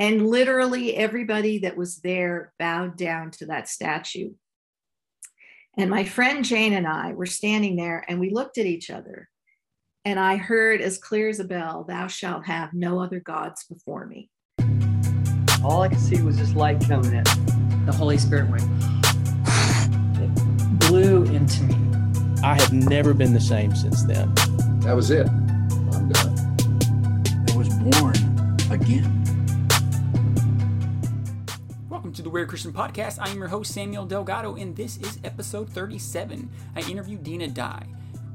And literally everybody that was there bowed down to that statue. And my friend Jane and I were standing there and we looked at each other. And I heard as clear as a bell, Thou shalt have no other gods before me. All I could see was this light coming in. The Holy Spirit went, it blew into me. I have never been the same since then. That was it. I'm done. I was born again. Welcome to the Weird Christian Podcast. I am your host, Samuel Delgado, and this is episode 37. I interview Dinah Dye.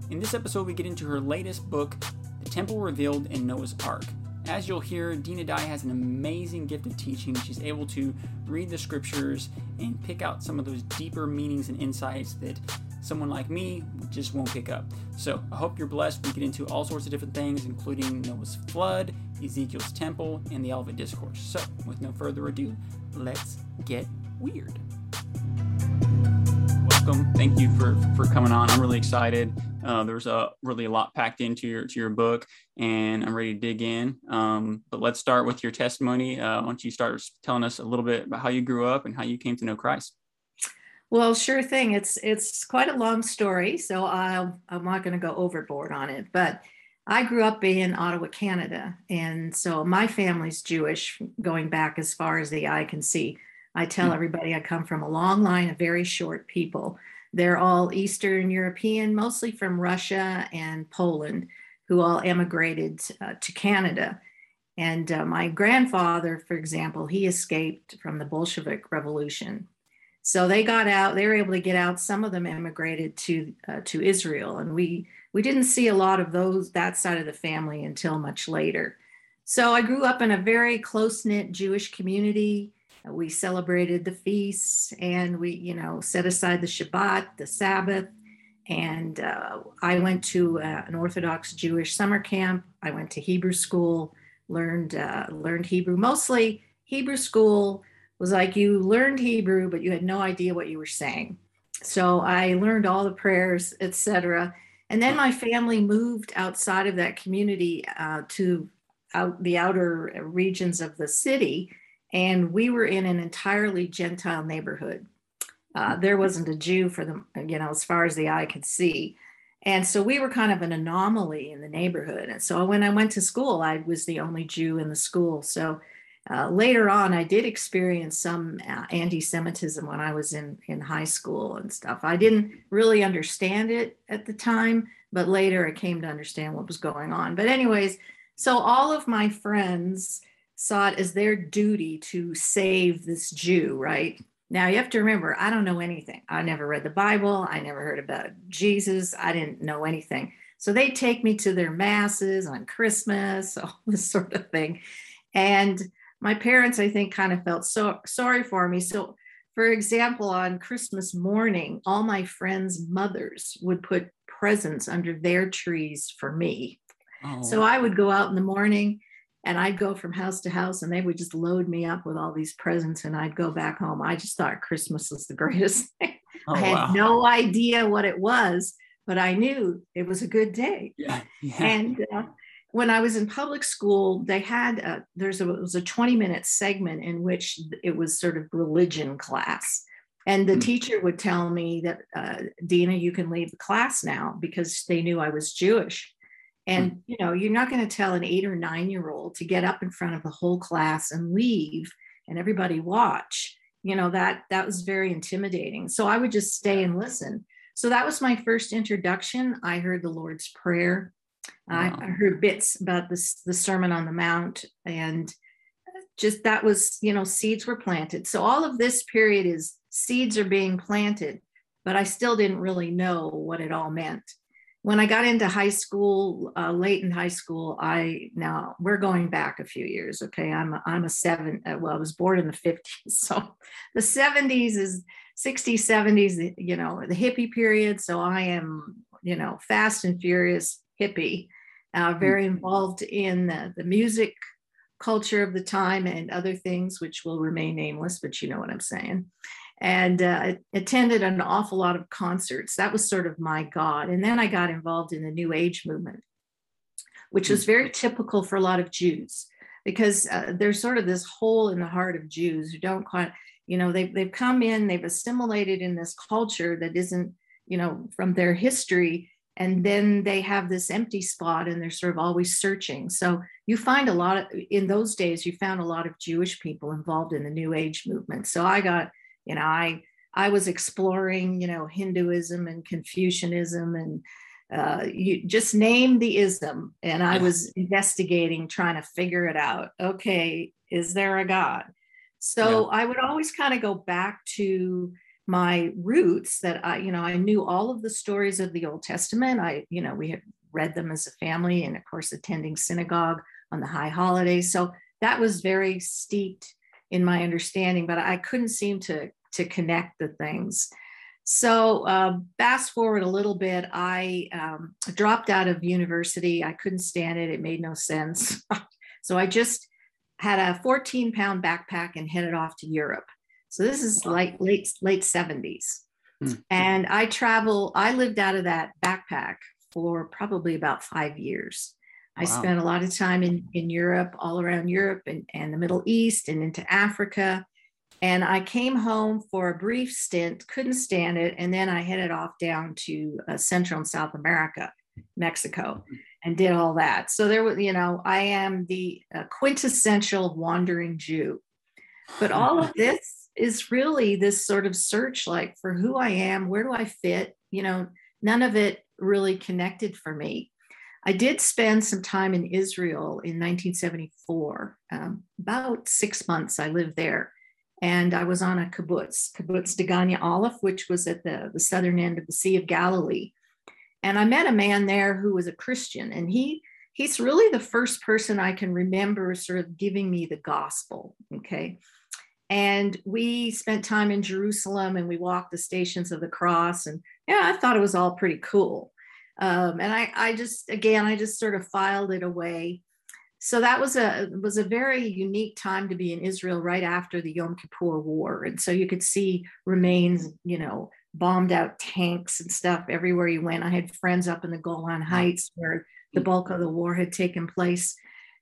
In this episode, we get into her latest book, The Temple Revealed in Noah's Ark. As you'll hear, Dinah Dye has an amazing gift of teaching. She's able to read the scriptures and pick out some of those deeper meanings and insights that someone like me just won't pick up. So I hope you're blessed. We get into all sorts of different things, including Noah's flood, Ezekiel's temple, and the Olivet Discourse. So, with no further ado, let's get weird. Welcome. Thank you for for coming on. I'm really excited. Uh, there's a really a lot packed into your to your book, and I'm ready to dig in. Um, but let's start with your testimony. Uh, why don't you start telling us a little bit about how you grew up and how you came to know Christ? Well, sure thing. It's it's quite a long story, so I'll, I'm not going to go overboard on it. But I grew up in Ottawa, Canada, and so my family's Jewish, going back as far as the eye can see. I tell everybody I come from a long line of very short people. They're all Eastern European, mostly from Russia and Poland, who all emigrated uh, to Canada. And uh, my grandfather, for example, he escaped from the Bolshevik Revolution. So they got out. They were able to get out. Some of them emigrated to uh, to Israel, and we we didn't see a lot of those that side of the family until much later. So I grew up in a very close knit Jewish community. We celebrated the feasts and we you know set aside the shabbat the sabbath and uh, i went to uh, an orthodox jewish summer camp. I went to hebrew school learned uh, learned hebrew mostly hebrew school. Was like you learned hebrew but you had no idea what you were saying. So i learned all the prayers etc and then my family moved outside of that community uh, to out the outer regions of the city and we were in an entirely Gentile neighborhood. Uh, there wasn't a Jew for them, you know, as far as the eye could see. And so we were kind of an anomaly in the neighborhood. And so when I went to school, I was the only Jew in the school. So uh, later on, I did experience some uh, anti Semitism when I was in, in high school and stuff. I didn't really understand it at the time, but later I came to understand what was going on. But, anyways, so all of my friends, saw it as their duty to save this Jew, right? Now you have to remember, I don't know anything. I never read the Bible. I never heard about Jesus. I didn't know anything. So they take me to their masses on Christmas, all this sort of thing. And my parents, I think, kind of felt so sorry for me. So, for example, on Christmas morning, all my friends' mothers would put presents under their trees for me. Oh. So I would go out in the morning and I'd go from house to house and they would just load me up with all these presents and I'd go back home. I just thought Christmas was the greatest thing. Oh, I had wow. no idea what it was, but I knew it was a good day. Yeah. yeah. And uh, when I was in public school, they had a, there's a, it was a 20 minute segment in which it was sort of religion class. And the mm-hmm. teacher would tell me that, uh, Dinah, you can leave the class now because they knew I was Jewish. And hmm. you know, you're not going to tell an eight or nine year old to get up in front of the whole class and leave and everybody watch. You know, that that was very intimidating. So I would just stay and listen. So that was my first introduction. I heard the Lord's Prayer. Wow. I, I heard bits about this the Sermon on the Mount and just that was, you know, seeds were planted. So all of this period is seeds are being planted, but I still didn't really know what it all meant when I got into high school, uh, late in high school, I now we're going back a few years. Okay, I'm a, I'm a seven. Uh, well, I was born in the 50s, so the 70s is 60s, 70s. You know, the hippie period. So I am, you know, fast and furious hippie, uh, very mm-hmm. involved in the, the music culture of the time and other things, which will remain nameless, but you know what I'm saying and uh, attended an awful lot of concerts. That was sort of my God. And then I got involved in the New Age movement, which was very typical for a lot of Jews. because uh, there's sort of this hole in the heart of Jews who don't quite, you know, they've, they've come in, they've assimilated in this culture that isn't, you know, from their history. And then they have this empty spot and they're sort of always searching. So you find a lot of, in those days, you found a lot of Jewish people involved in the New Age movement. So I got, you know, I, I was exploring, you know, Hinduism and Confucianism and uh, you just name the ism. And I was investigating, trying to figure it out. Okay, is there a God? So I would always kind of go back to my roots that I, you know, I knew all of the stories of the Old Testament. I, you know, we had read them as a family and, of course, attending synagogue on the high holidays. So that was very steeped in my understanding, but I couldn't seem to to connect the things. So, uh, fast forward a little bit, I um, dropped out of university. I couldn't stand it, it made no sense. so, I just had a 14 pound backpack and headed off to Europe. So, this is like late, late 70s. Hmm. And I travel, I lived out of that backpack for probably about five years. I Wow. spent a lot of time in, in Europe, all around Europe and, and the Middle East and into Africa. And I came home for a brief stint, couldn't stand it. And then I headed off down to uh, Central and South America, Mexico, and did all that. So there was, you know, I am the uh, quintessential wandering Jew. But all of this is really this sort of search like for who I am, where do I fit? You know, none of it really connected for me. I did spend some time in Israel in 1974, um, about six months. I lived there and I was on a kibbutz, kibbutz Degania Aleph, which was at the, the southern end of the Sea of Galilee. And I met a man there who was a Christian, and he he's really the first person I can remember sort of giving me the gospel. Okay. And we spent time in Jerusalem and we walked the stations of the cross. And yeah, I thought it was all pretty cool. Um, and I, I just, again, I just sort of filed it away so that was a was a very unique time to be in Israel right after the Yom Kippur War, and so you could see remains, you know, bombed out tanks and stuff everywhere you went. I had friends up in the Golan Heights where the bulk of the war had taken place,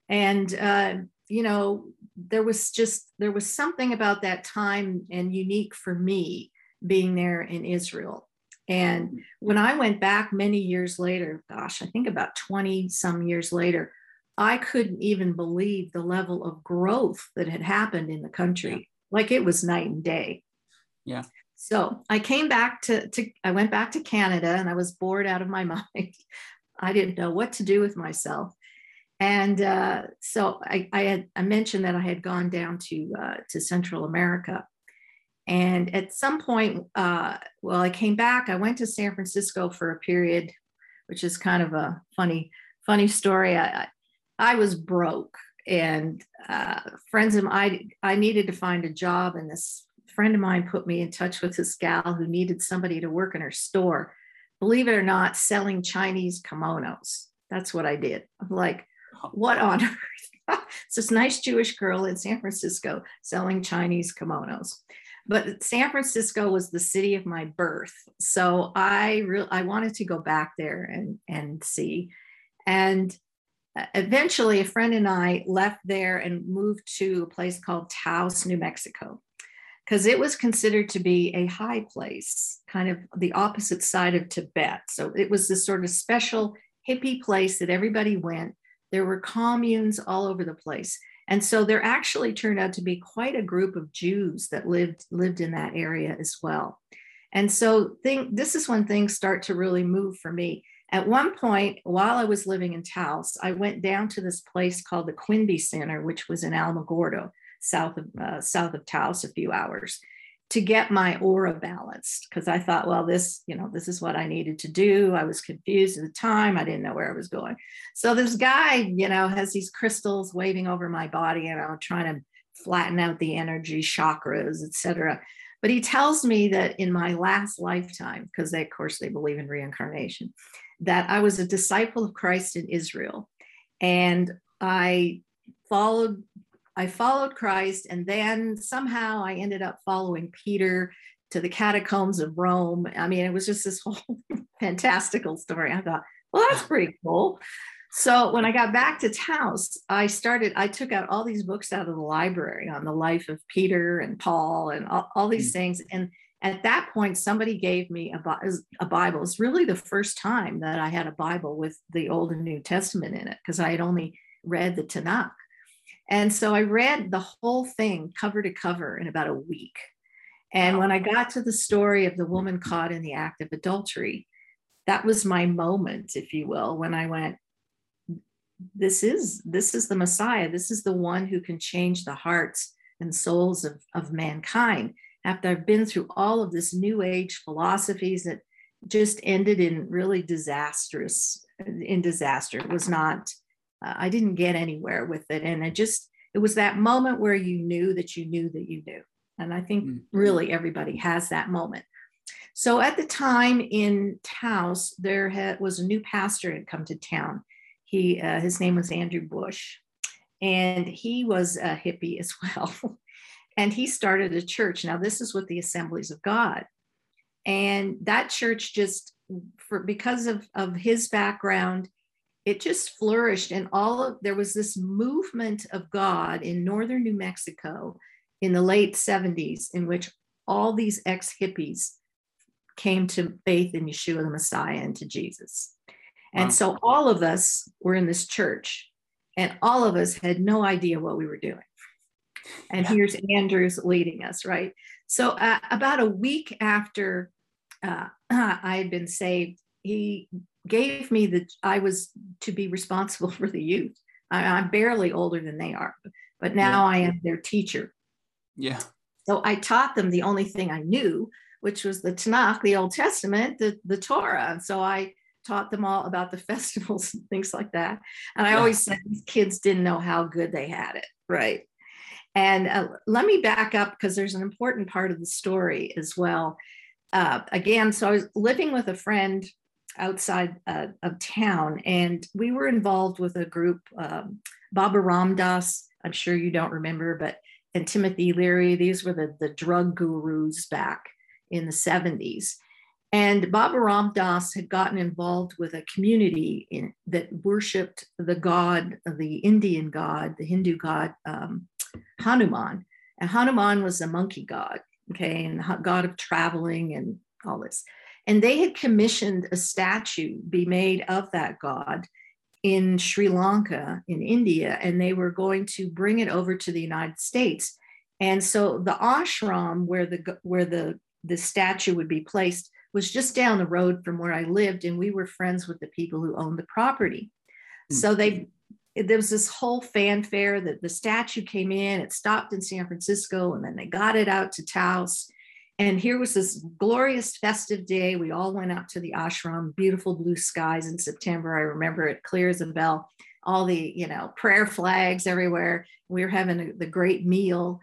and uh, you know there was just there was something about that time and unique for me being there in Israel. And when I went back many years later, gosh, I think about 20 some years later, I couldn't even believe the level of growth that had happened in the country. Like it was night and day. Yeah. So I came back to, to I went back to Canada and I was bored out of my mind. I didn't know what to do with myself. And uh, so I, I had I mentioned that I had gone down to uh, to Central America. And at some point, uh, well, I came back. I went to San Francisco for a period, which is kind of a funny, funny story. I, I was broke, and uh, friends of mine, I, I needed to find a job, and this friend of mine put me in touch with this gal who needed somebody to work in her store. Believe it or not, selling Chinese kimonos. That's what I did. I'm like, what on earth? it's this nice Jewish girl in San Francisco selling Chinese kimonos. But San Francisco was the city of my birth, so I really I wanted to go back there and and see. And eventually, a friend and I left there and moved to a place called Taos, New Mexico, because it was considered to be a high place, kind of the opposite side of Tibet. So it was this sort of special hippie place that everybody went. There were communes all over the place. And so there actually turned out to be quite a group of Jews that lived lived in that area as well. And so think this is when things start to really move for me. At one point, while I was living in Taos, I went down to this place called the Quinby Center, which was in Alamogordo, south of uh, south of Taos, a few hours, to get my aura balanced because I thought, well, this, you know, this is what I needed to do. I was confused at the time. I didn't know where I was going. So this guy, you know, has these crystals waving over my body, and I'm trying to flatten out the energy, chakras, etc. But he tells me that in my last lifetime, because they, of course, they believe in reincarnation, that I was a disciple of Christ in Israel, and I followed I followed Christ, and then somehow I ended up following Peter to the catacombs of Rome. I mean, it was just this whole fantastical story. I thought, well, that's pretty cool. So when I got back to Taos, I started, I took out all these books out of the library on the life of Peter and Paul and all, all these Mm. things. And at that point, somebody gave me a, a Bible. It's really the first time that I had a Bible with the Old and New Testament in it because I had only read the Tanakh. And so I read the whole thing cover to cover in about a week. And when I got to the story of the woman caught in the act of adultery, that was my moment, if you will, when I went, this is this is the messiah. This is the one who can change the hearts and souls of, of mankind. After i've been through all of this new age philosophies that just ended in really disastrous in disaster. It was not uh, i didn't get anywhere with it and it just it was that moment where you knew that you knew that you knew and i think Mm. really everybody has that moment so at the time in taos there had, was a new pastor had come to town he uh, his name was Andrew Bush, and he was a hippie as well. and he started a church. Now this is with the Assemblies of God, and that church just for because of of his background, it just flourished. And all of there was this movement of God in northern New Mexico in the late 70s, in which all these ex hippies came to faith in Yeshua the Messiah and to Jesus. And Wow. so all of us were in this church, and all of us had no idea what we were doing. And Yeah. here's Andrews leading us, right? So, uh, about a week after uh, I had been saved, he gave me the, I was to be responsible for the youth. I, I'm barely older than they are, but now I am their teacher. Yeah. So I taught them the only thing I knew, which was the Tanakh, the Old Testament, the, the Torah. And so I taught them all about the festivals and things like that. And I Yeah. always said these kids didn't know how good they had it. Right. And uh, let me back up because there's an important part of the story as well. Uh, again, so I was living with a friend outside uh, of town, and we were involved with a group, um, Baba Ram Dass. I'm sure you don't remember, but and Timothy Leary. These were the, the drug gurus back in the 70s. And Baba Ram Dass had gotten involved with a community in, that worshiped the god, the Indian god, the Hindu god, um, Hanuman. And Hanuman was a monkey god, okay, and god of traveling and all this. And they had commissioned a statue be made of that god in Sri Lanka, in India, and they were going to bring it over to the United States. And so the ashram where the where the the statue would be placed was just down the road from where I lived, and we were friends with the people who owned the property. Hmm. So they there was this whole fanfare that the statue came in, it stopped in San Francisco, and then they got it out to Taos. And here was this glorious festive day. We all went out to the ashram, beautiful blue skies in September. I remember it clear as a bell. All the, you know, prayer flags everywhere. We were having a, the great meal.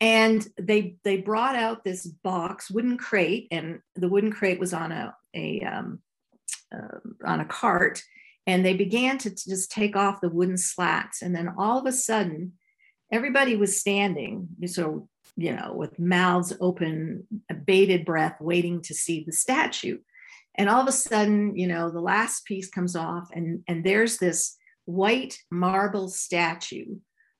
And they they brought out this box, wooden crate, and the wooden crate was on a, a um, uh, on a cart. And they began to just take off the wooden slats. And then all of a sudden, everybody was standing. So you know, with mouths open, bated breath, waiting to see the statue. And all of a sudden, you know, the last piece comes off, and, and there's this white marble statue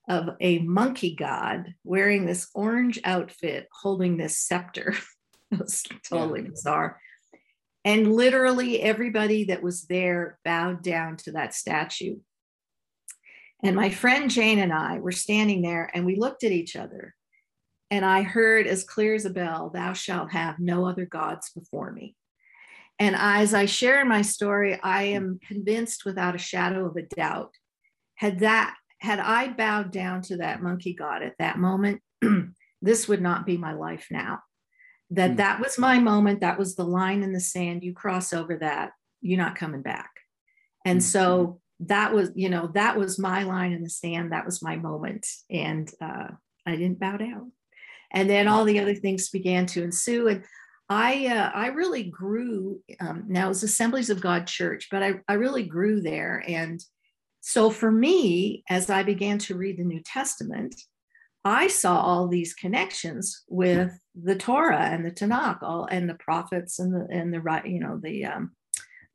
of a monkey god wearing this orange outfit, holding this scepter. it was totally bizarre. And literally everybody that was there bowed down to that statue. And my friend Jane and I were standing there and we looked at each other and I heard as clear as a bell, Thou shalt have no other gods before me. And as I share in my story, I am convinced without a shadow of a doubt, had that had I bowed down to that monkey god at that moment, this would not be my life now. That Hmm. that was my moment. That was the line in the sand. You cross over that, you're not coming back. And Hmm. so that was, you know, that was my line in the sand. That was my moment. And uh, I didn't bow down and then all the other things began to ensue. And i uh, i really grew um, now it's assemblies of god church but I, I really grew there. And so for me as i began to read the new testament i saw all these connections with the torah and the tanakh all and the prophets and the and the right you know the um,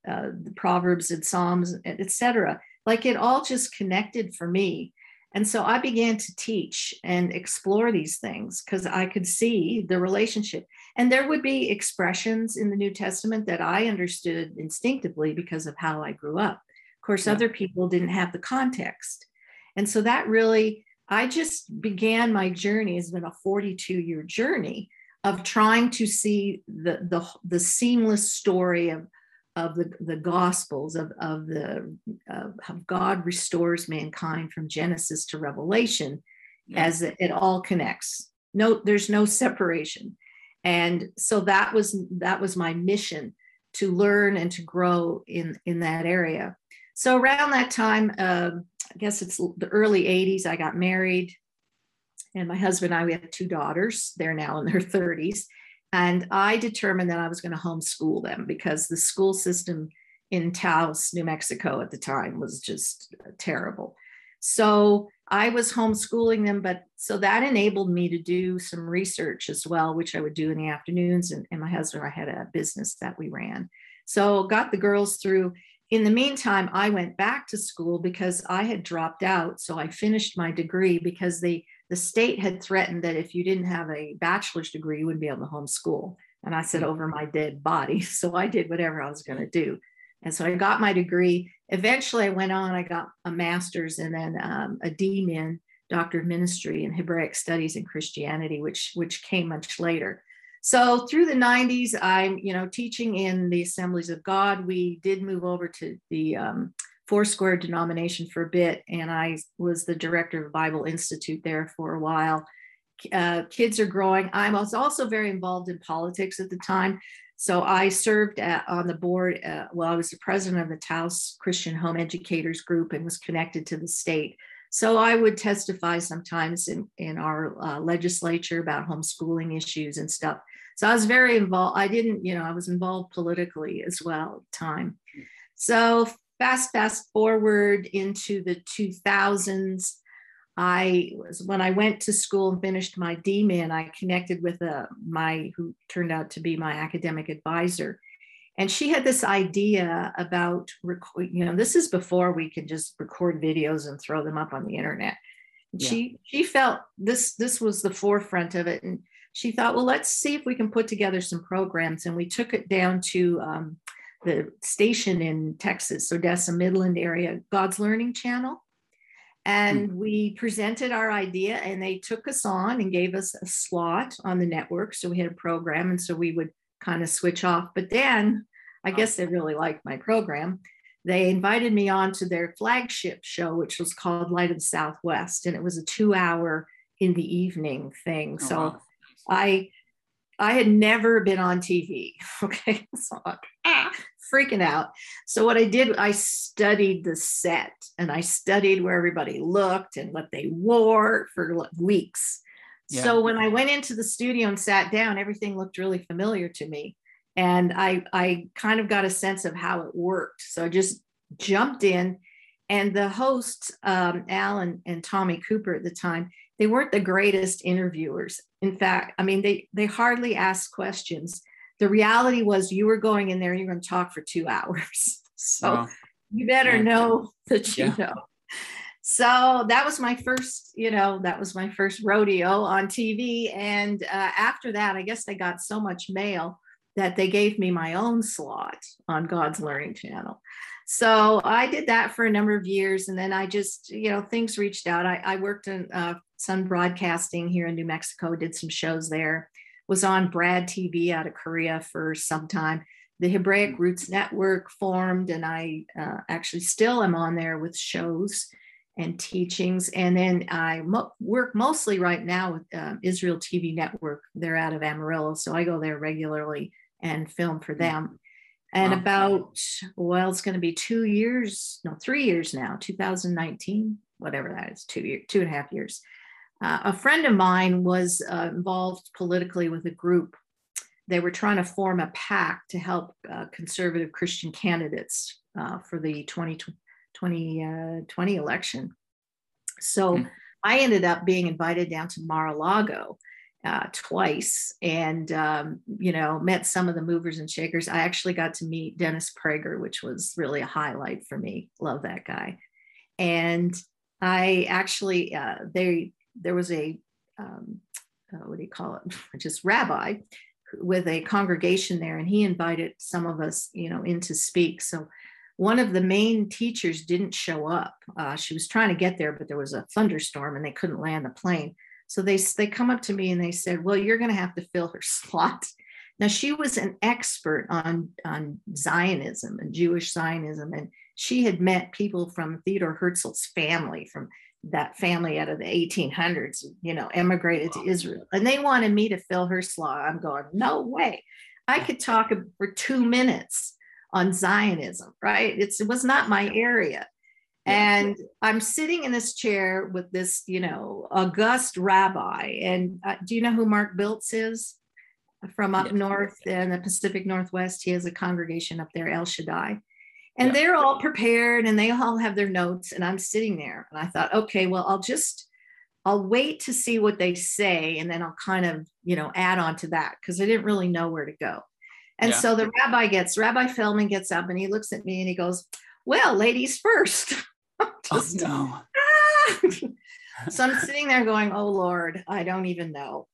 uh, the proverbs and psalms etc like it all just connected for me. And so I began to teach and explore these things because I could see the relationship. And there would be expressions in the New Testament that I understood instinctively because of how I grew up. Of course, Yeah. other people didn't have the context. And so that really, I just began my journey. It's been a 42 year journey of trying to see the, the, the seamless story of, of the, the gospels of, of the of how God restores mankind from Genesis to Revelation Yeah. as it, it all connects. No, there's no separation. And so that was that was my mission to learn and to grow in in that area. So around that time, um, I guess it's the early 80s, I got married. And my husband and I, we have two daughters. They're now in their 30s. And I determined that I was going to homeschool them because the school system in Taos, New Mexico at the time was just uh, terrible. So I was homeschooling them, but so that enabled me to do some research as well, which I would do in the afternoons. And, and my husband, and I had a business that we ran. So got the girls through. In the meantime, I went back to school because I had dropped out. So I finished my degree because they the state had threatened that if you didn't have a bachelor's degree, you wouldn't be able to homeschool. And I said, over my dead body. So I did whatever I was going to do. And so I got my degree. Eventually, I went on, I got a master's and then um, a DMin, Doctor of Ministry in Hebraic Studies and Christianity, which, which came much later. So through the 90s, I'm, you know, teaching in the Assemblies of God. We did move over to the um, Foursquare denomination for a bit, and I was the director of Bible Institute there for a while. Uh, kids are growing. I was also very involved in politics at the time. So I served at, on the board. Uh, well, I was the president of the Taos Christian Home Educators Group and was connected to the state. So I would testify sometimes in, in our uh, legislature about homeschooling issues and stuff. So I was very involved. I didn't, you know, I was involved politically as well at the time. So fast, fast forward into the 2000s. I was when I went to school and finished my DMin, I connected with a my who turned out to be my academic advisor. And she had this idea about, you know, this is before we could just record videos and throw them up on the internet. Yeah. She she felt this this was the forefront of it, and she thought, well, let's see if we can put together some programs. And we took it down to um, the station in Texas, Odessa Midland area, God's Learning Channel. And hmm. we presented our idea, and they took us on and gave us a slot on the network. So we had a program, and so we would kind of switch off. But then I guess they really liked my program. They invited me on to their flagship show, which was called Light of the Southwest, and it was a two hour in the evening thing. Oh, so wow. I I had never been on TV. Okay. So freaking out. So what I did, I studied the set and I studied where everybody looked and what they wore for weeks. Yeah. So when I went into the studio and sat down, everything looked really familiar to me. And I I kind of got a sense of how it worked. So I just jumped in. And the hosts, um, Al and, and Tommy Cooper at the time, they weren't the greatest interviewers. In fact, I mean, they they hardly asked questions. The reality was you were going in there and you're going to talk for two hours. So Wow. you better Yeah. know that you Yeah. know. So that was my first, you know, that was my first rodeo on TV. And uh, after that, I guess they got so much mail that they gave me my own slot on God's Learning Channel. So I did that for a number of years. And then I just, you know, things reached out. I, I worked in uh, Sun Broadcasting here in New Mexico, did some shows there, was on Brad TV out of Korea for some time. The Hebraic Roots Network formed, and I uh, actually still am on there with shows and teachings. And then I mo- work mostly right now with um, Israel TV Network. They're out of Amarillo. So I go there regularly and film for them. And Wow. about, well, it's going to be two years, no, three years now, 2019, whatever that is, two years, two and a half years. Uh, a friend of mine was uh, involved politically with a group. They were trying to form a pact to help uh, conservative Christian candidates uh, for the 2020 20, election. So Hmm. I ended up being invited down to Mar-a-Lago uh, twice and, um, you know, met some of the movers and shakers. I actually got to meet Dennis Prager, which was really a highlight for me. Love that guy. and I actually uh, they there was a um, uh, what do you call it? Just rabbi with a congregation there, and he invited some of us, you know, in to speak. So one of the main teachers didn't show up. Uh, she was trying to get there, but there was a thunderstorm and they couldn't land the plane. So they they come up to me and they said, "Well, you're going to have to fill her slot." Now she was an expert on on Zionism and Jewish Zionism, and she had met people from Theodore Herzl's family, from that family out of the 1800s, you know, emigrated to Israel, and they wanted me to fill her slot. I'm going, no way. I could talk for two minutes on Zionism, right? It's, it was not my area. And I'm sitting in this chair with this, you know, august rabbi. And uh, do you know who Mark Biltz is? From up north in the Pacific Northwest. He has a congregation up there, El Shaddai. And yeah. they're all prepared and they all have their notes. And I'm sitting there and I thought, okay, well, I'll just, I'll wait to see what they say and then I'll kind of, you know, add on to that because I didn't really know where to go. And yeah. so the rabbi gets, Rabbi Feldman gets up and he looks at me and he goes, well, ladies first. Oh, just, oh, no. so I'm sitting there going, oh Lord, I don't even know.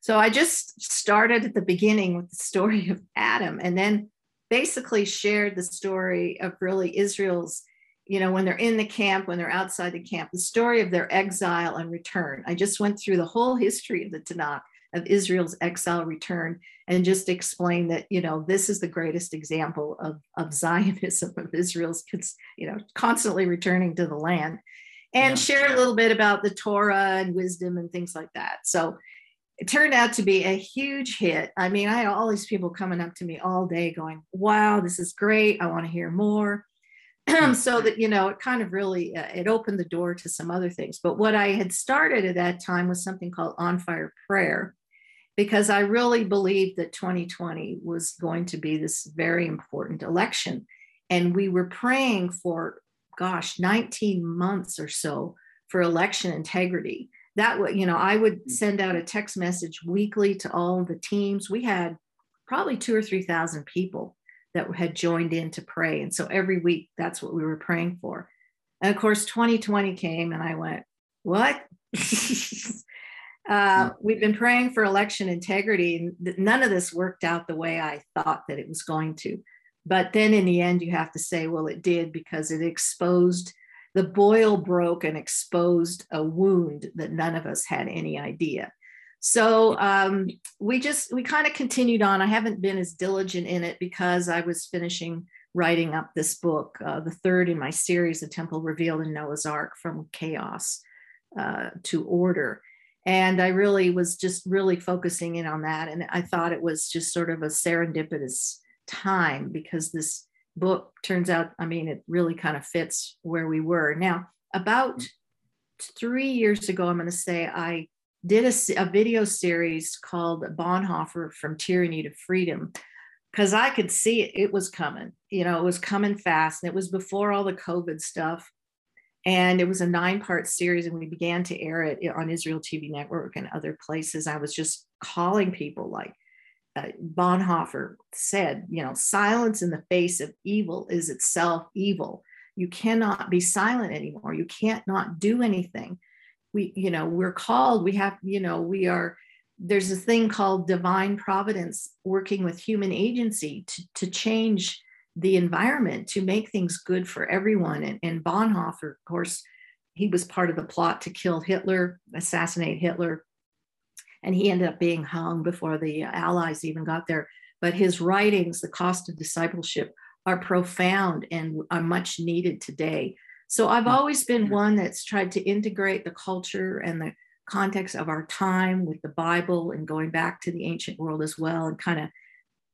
So I just started at the beginning with the story of Adam and then basically shared the story of really Israel's, you know, when they're in the camp, when they're outside the camp, the story of their exile and return. I just went through the whole history of the Tanakh of Israel's exile return and just explained that, you know, this is the greatest example of, of Zionism, of Israel's, you know, constantly returning to the land and yeah. shared a little bit about the Torah and wisdom and things like that. So it turned out to be a huge hit. I mean, I had all these people coming up to me all day going, wow, this is great. I want to hear more. so that, you know, it kind of really, uh, it opened the door to some other things. But what I had started at that time was something called On Fire Prayer, because I really believed that 2020 was going to be this very important election. And we were praying for, gosh, 19 months or so for election integrity that would you know i would mm. send out a text message weekly to all the teams. We had probably two or three thousand people that had joined in to pray. And so every week that's what we were praying for. And of course 2020 came and i went what? Uh, mm. we've been praying for election integrity and none of this worked out the way i thought that it was going to. But then in the end you have to say well it did because it exposed the boil broke and exposed a wound that none of us had any idea. So um, we just, we kind of continued on. I haven't been as diligent in it because I was finishing writing up this book, uh, the third in my series, The Temple Revealed in Noah's Ark from Chaos uh, to Order. And I really was just really focusing in on that. And I thought it was just sort of a serendipitous time because this book turns out, I mean, it really kind of fits where we were. Now, about three years ago, I'm going to say I did a, a video series called Bonhoeffer From Tyranny to Freedom because I could see it, it was coming. You know, it was coming fast. And it was before all the COVID stuff. And it was a nine part series, and we began to air it eh, on Israel TV Network and other places. I was just calling people like, uh, Bonhoeffer said, you know, silence in the face of evil is itself evil. You cannot be silent anymore. You can't not do anything. We, you know, we're called, we have, you know, we are, there's a thing called divine providence working with human agency to, to change the environment, to make things good for everyone. And, and Bonhoeffer, of course, he was part of the plot to kill Hitler, assassinate Hitler and he ended up being hung before the Allies even got there. But his writings, The Cost of Discipleship, are profound and are much needed today. So I've always been one that's tried to integrate the culture and the context of our time with the Bible and going back to the ancient world as well and kind of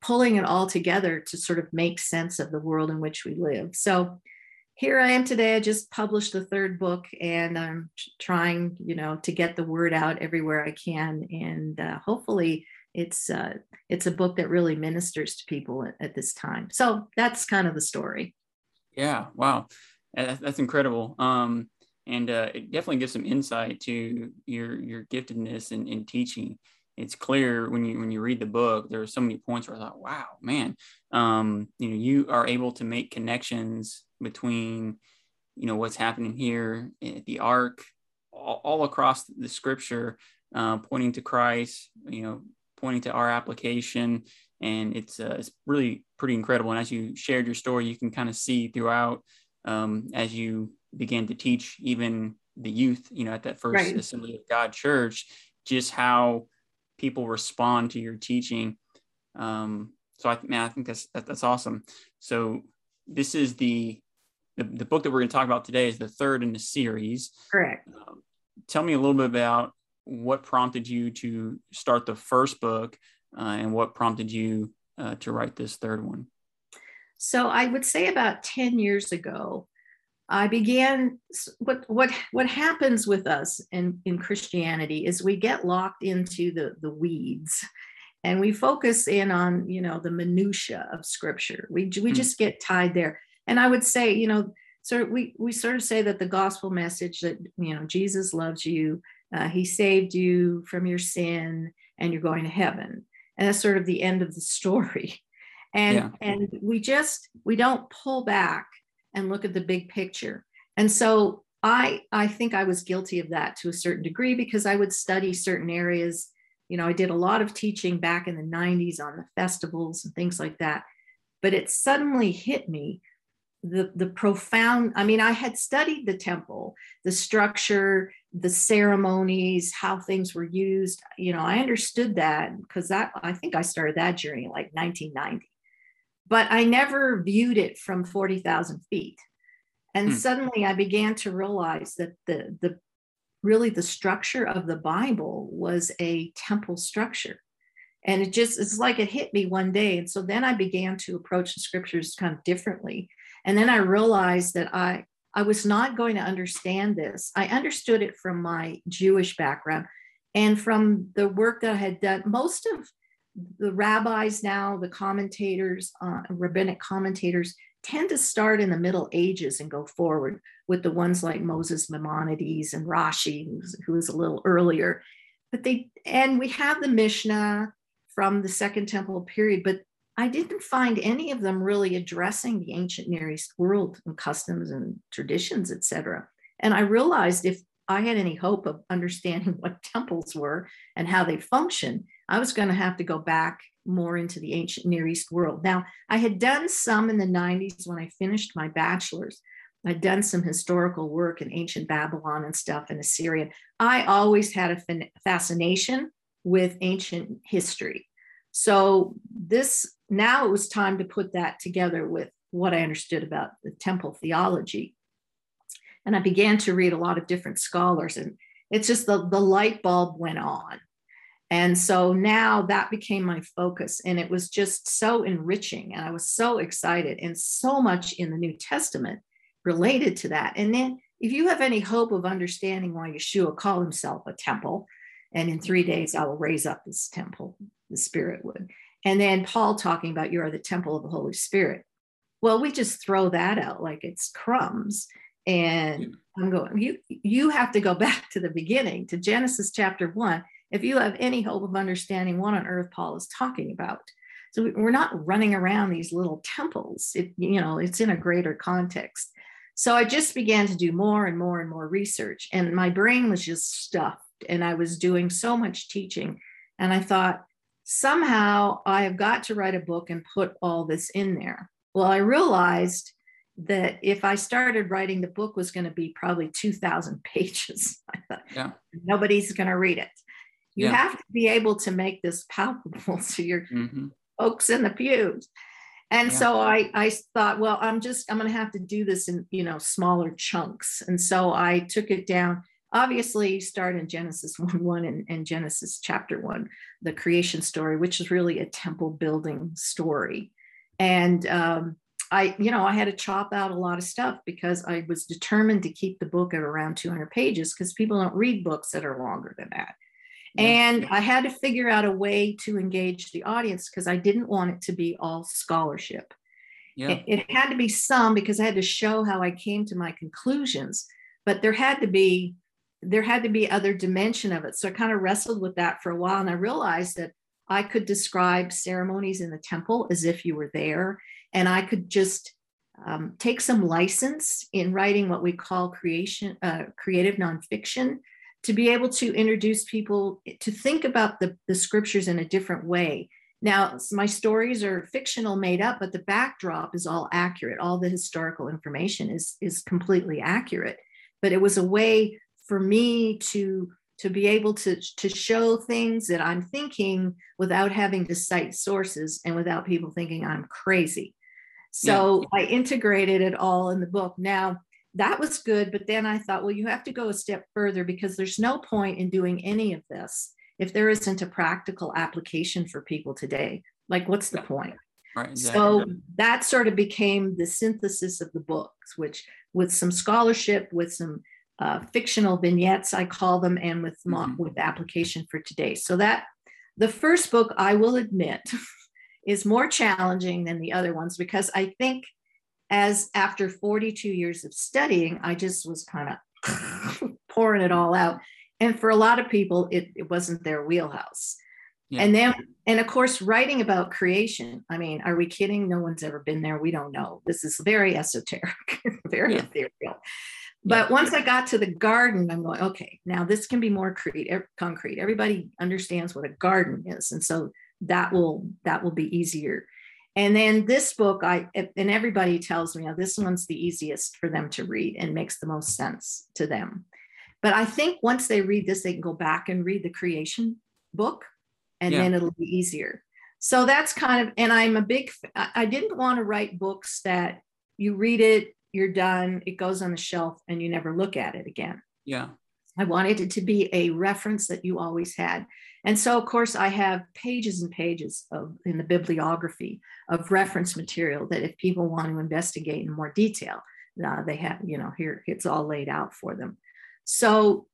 pulling it all together to sort of make sense of the world in which we live. So here I am today. I just published the third book, and I'm trying, you know, to get the word out everywhere I can, and uh, hopefully, it's uh, it's a book that really ministers to people at, at, this time. So that's kind of the story. Yeah, wow, that's incredible. Um, and uh, it definitely gives some insight to your your giftedness in, in teaching. It's clear when you when you read the book. There are so many points where I thought, "Wow, man, um, you know, you are able to make connections between you know what's happening here at the ark all, all across the scripture uh, pointing to christ you know pointing to our application and it's uh, it's really pretty incredible and as you shared your story you can kind of see throughout um, as you began to teach even the youth you know at that first Right. assembly of god church just how people respond to your teaching um, so I, man, I think that's that, that's awesome. So this is the, the the book that we're going to talk about today is the third in the series. Correct. Um, tell me a little bit about what prompted you to start the first book uh, and what prompted you uh, to write this third one. So I would say about 10 years ago, I began what what what happens with us in, in Christianity is we get locked into the, the weeds and we focus in on you know the minutia of scripture. We we Hmm. just get tied there. And I would say, you know, sort of we we sort of say that the gospel message that you know Jesus loves you, uh, he saved you from your sin, and you're going to heaven. And that's sort of the end of the story and Yeah. and we just we don't pull back and look at the big picture and so i i think i was guilty of that to a certain degree because i would study certain areas you know i did a lot of teaching back in the 90s on the festivals and things like that but it suddenly hit me the the profound i mean i had studied the temple the structure the ceremonies how things were used. You know i understood that because that i think i started that journey like 1990 but i never viewed it from 40000 feet. And Hmm. suddenly i began to realize that the the really the structure of the bible was a temple structure. And it just it's like it hit me one day. And so then i began to approach the scriptures kind of differently and then i realized that i i was not going to understand this. I understood it from my jewish background and from the work that i had done. Most of the rabbis now the commentators uh, rabbinic commentators tend to start in the middle ages and go forward with the ones like moses maimonides and rashi who was a little earlier. But they and we have the mishnah from the second temple period but i didn't find any of them really addressing the ancient near east world and customs and traditions etc and i realized if i had any hope of understanding what temples were and how they function i was going to have to go back more into the ancient near east world now i had done some in the 90s when i finished my bachelor's I'd done some historical work in ancient Babylon and stuff in Assyria. I always had a fascination with ancient history. So this now it was time to put that together with what I understood about the temple theology. And I began to read a lot of different scholars, and it's just the, the light bulb went on. And so now that became my focus, and it was just so enriching. And I was so excited, and so much in the New Testament related to that. And then, if you have any hope of understanding why Yeshua called himself a temple, and in three days I will raise up this temple, the Spirit would. And then Paul talking about you are the temple of the Holy Spirit. Well, we just throw that out like it's crumbs. And I'm going, you you have to go back to the beginning, to Genesis chapter one, if you have any hope of understanding what on earth Paul is talking about. So we- we're not running around these little temples. It, you know, it's in a greater context. So I just began to do more and more and more research, and my brain was just stuffed. And I was doing so much teaching. And I thought, somehow I have got to write a book and put all this in there. Well, I realized that if I started writing, the book was going to be probably 2,000 pages. I thought, Yeah. nobody's going to read it. You Yeah. have to be able to make this palpable to your hmm folks in the pews. And Yeah. so I, I thought, well, I'm just, I'm going to have to do this in, you know, smaller chunks. And so I took it down. Obviously, start in Genesis 1 1 and, and Genesis chapter 1, the creation story, which is really a temple building story. And um, I, you know, I had to chop out a lot of stuff because I was determined to keep the book at around 200 pages because people don't read books that are longer than that. Yeah. And I had to figure out a way to engage the audience because I didn't want it to be all scholarship. Yeah. It, it had to be some because I had to show how I came to my conclusions, but there had to be there had to be other dimension of it. So I kind of wrestled with that for a while, and I realized that I could describe ceremonies in the temple as if you were there, and I could just um, take some license in writing what we call creation, uh, creative nonfiction, to be able to introduce people to think about the, the scriptures in a different way. Now, my stories are fictional, made up, but the backdrop is all accurate. All the historical information is is completely accurate. But it was a way for me to to be able to to show things that I'm thinking without having to cite sources and without people thinking I'm crazy. So yeah. I integrated it all in the book. Now, that was good. But then I thought, well, you have to go a step further because there's no point in doing any of this if there isn't a practical application for people today. Like, what's the point? Right, exactly. So that sort of became the synthesis of the books, which with some scholarship, with some uh, fictional vignettes, I call them, and with mm-hmm. with application for today. So that the first book, I will admit, is more challenging than the other ones because I think as after 42 years of studying, I just was kind of pouring it all out. And for a lot of people, it, it wasn't their wheelhouse. Yeah. And then, and of course, writing about creation. I mean, are we kidding? No one's ever been there. We don't know. This is very esoteric, very yeah. ethereal. But yeah. once I got to the garden, I'm going, okay, now this can be more concrete. concrete. Everybody understands what a garden is. And so that will that will be easier and then this book i and everybody tells me oh, this one's the easiest for them to read and makes the most sense to them but i think once they read this they can go back and read the creation book and yeah. then it'll be easier so that's kind of and i'm a big i didn't want to write books that you read it you're done it goes on the shelf and you never look at it again yeah I wanted it to be a reference that you always had. And so, of course, I have pages and pages of in the bibliography of reference material that if people want to investigate in more detail, uh, they have, you know, here it's all laid out for them. So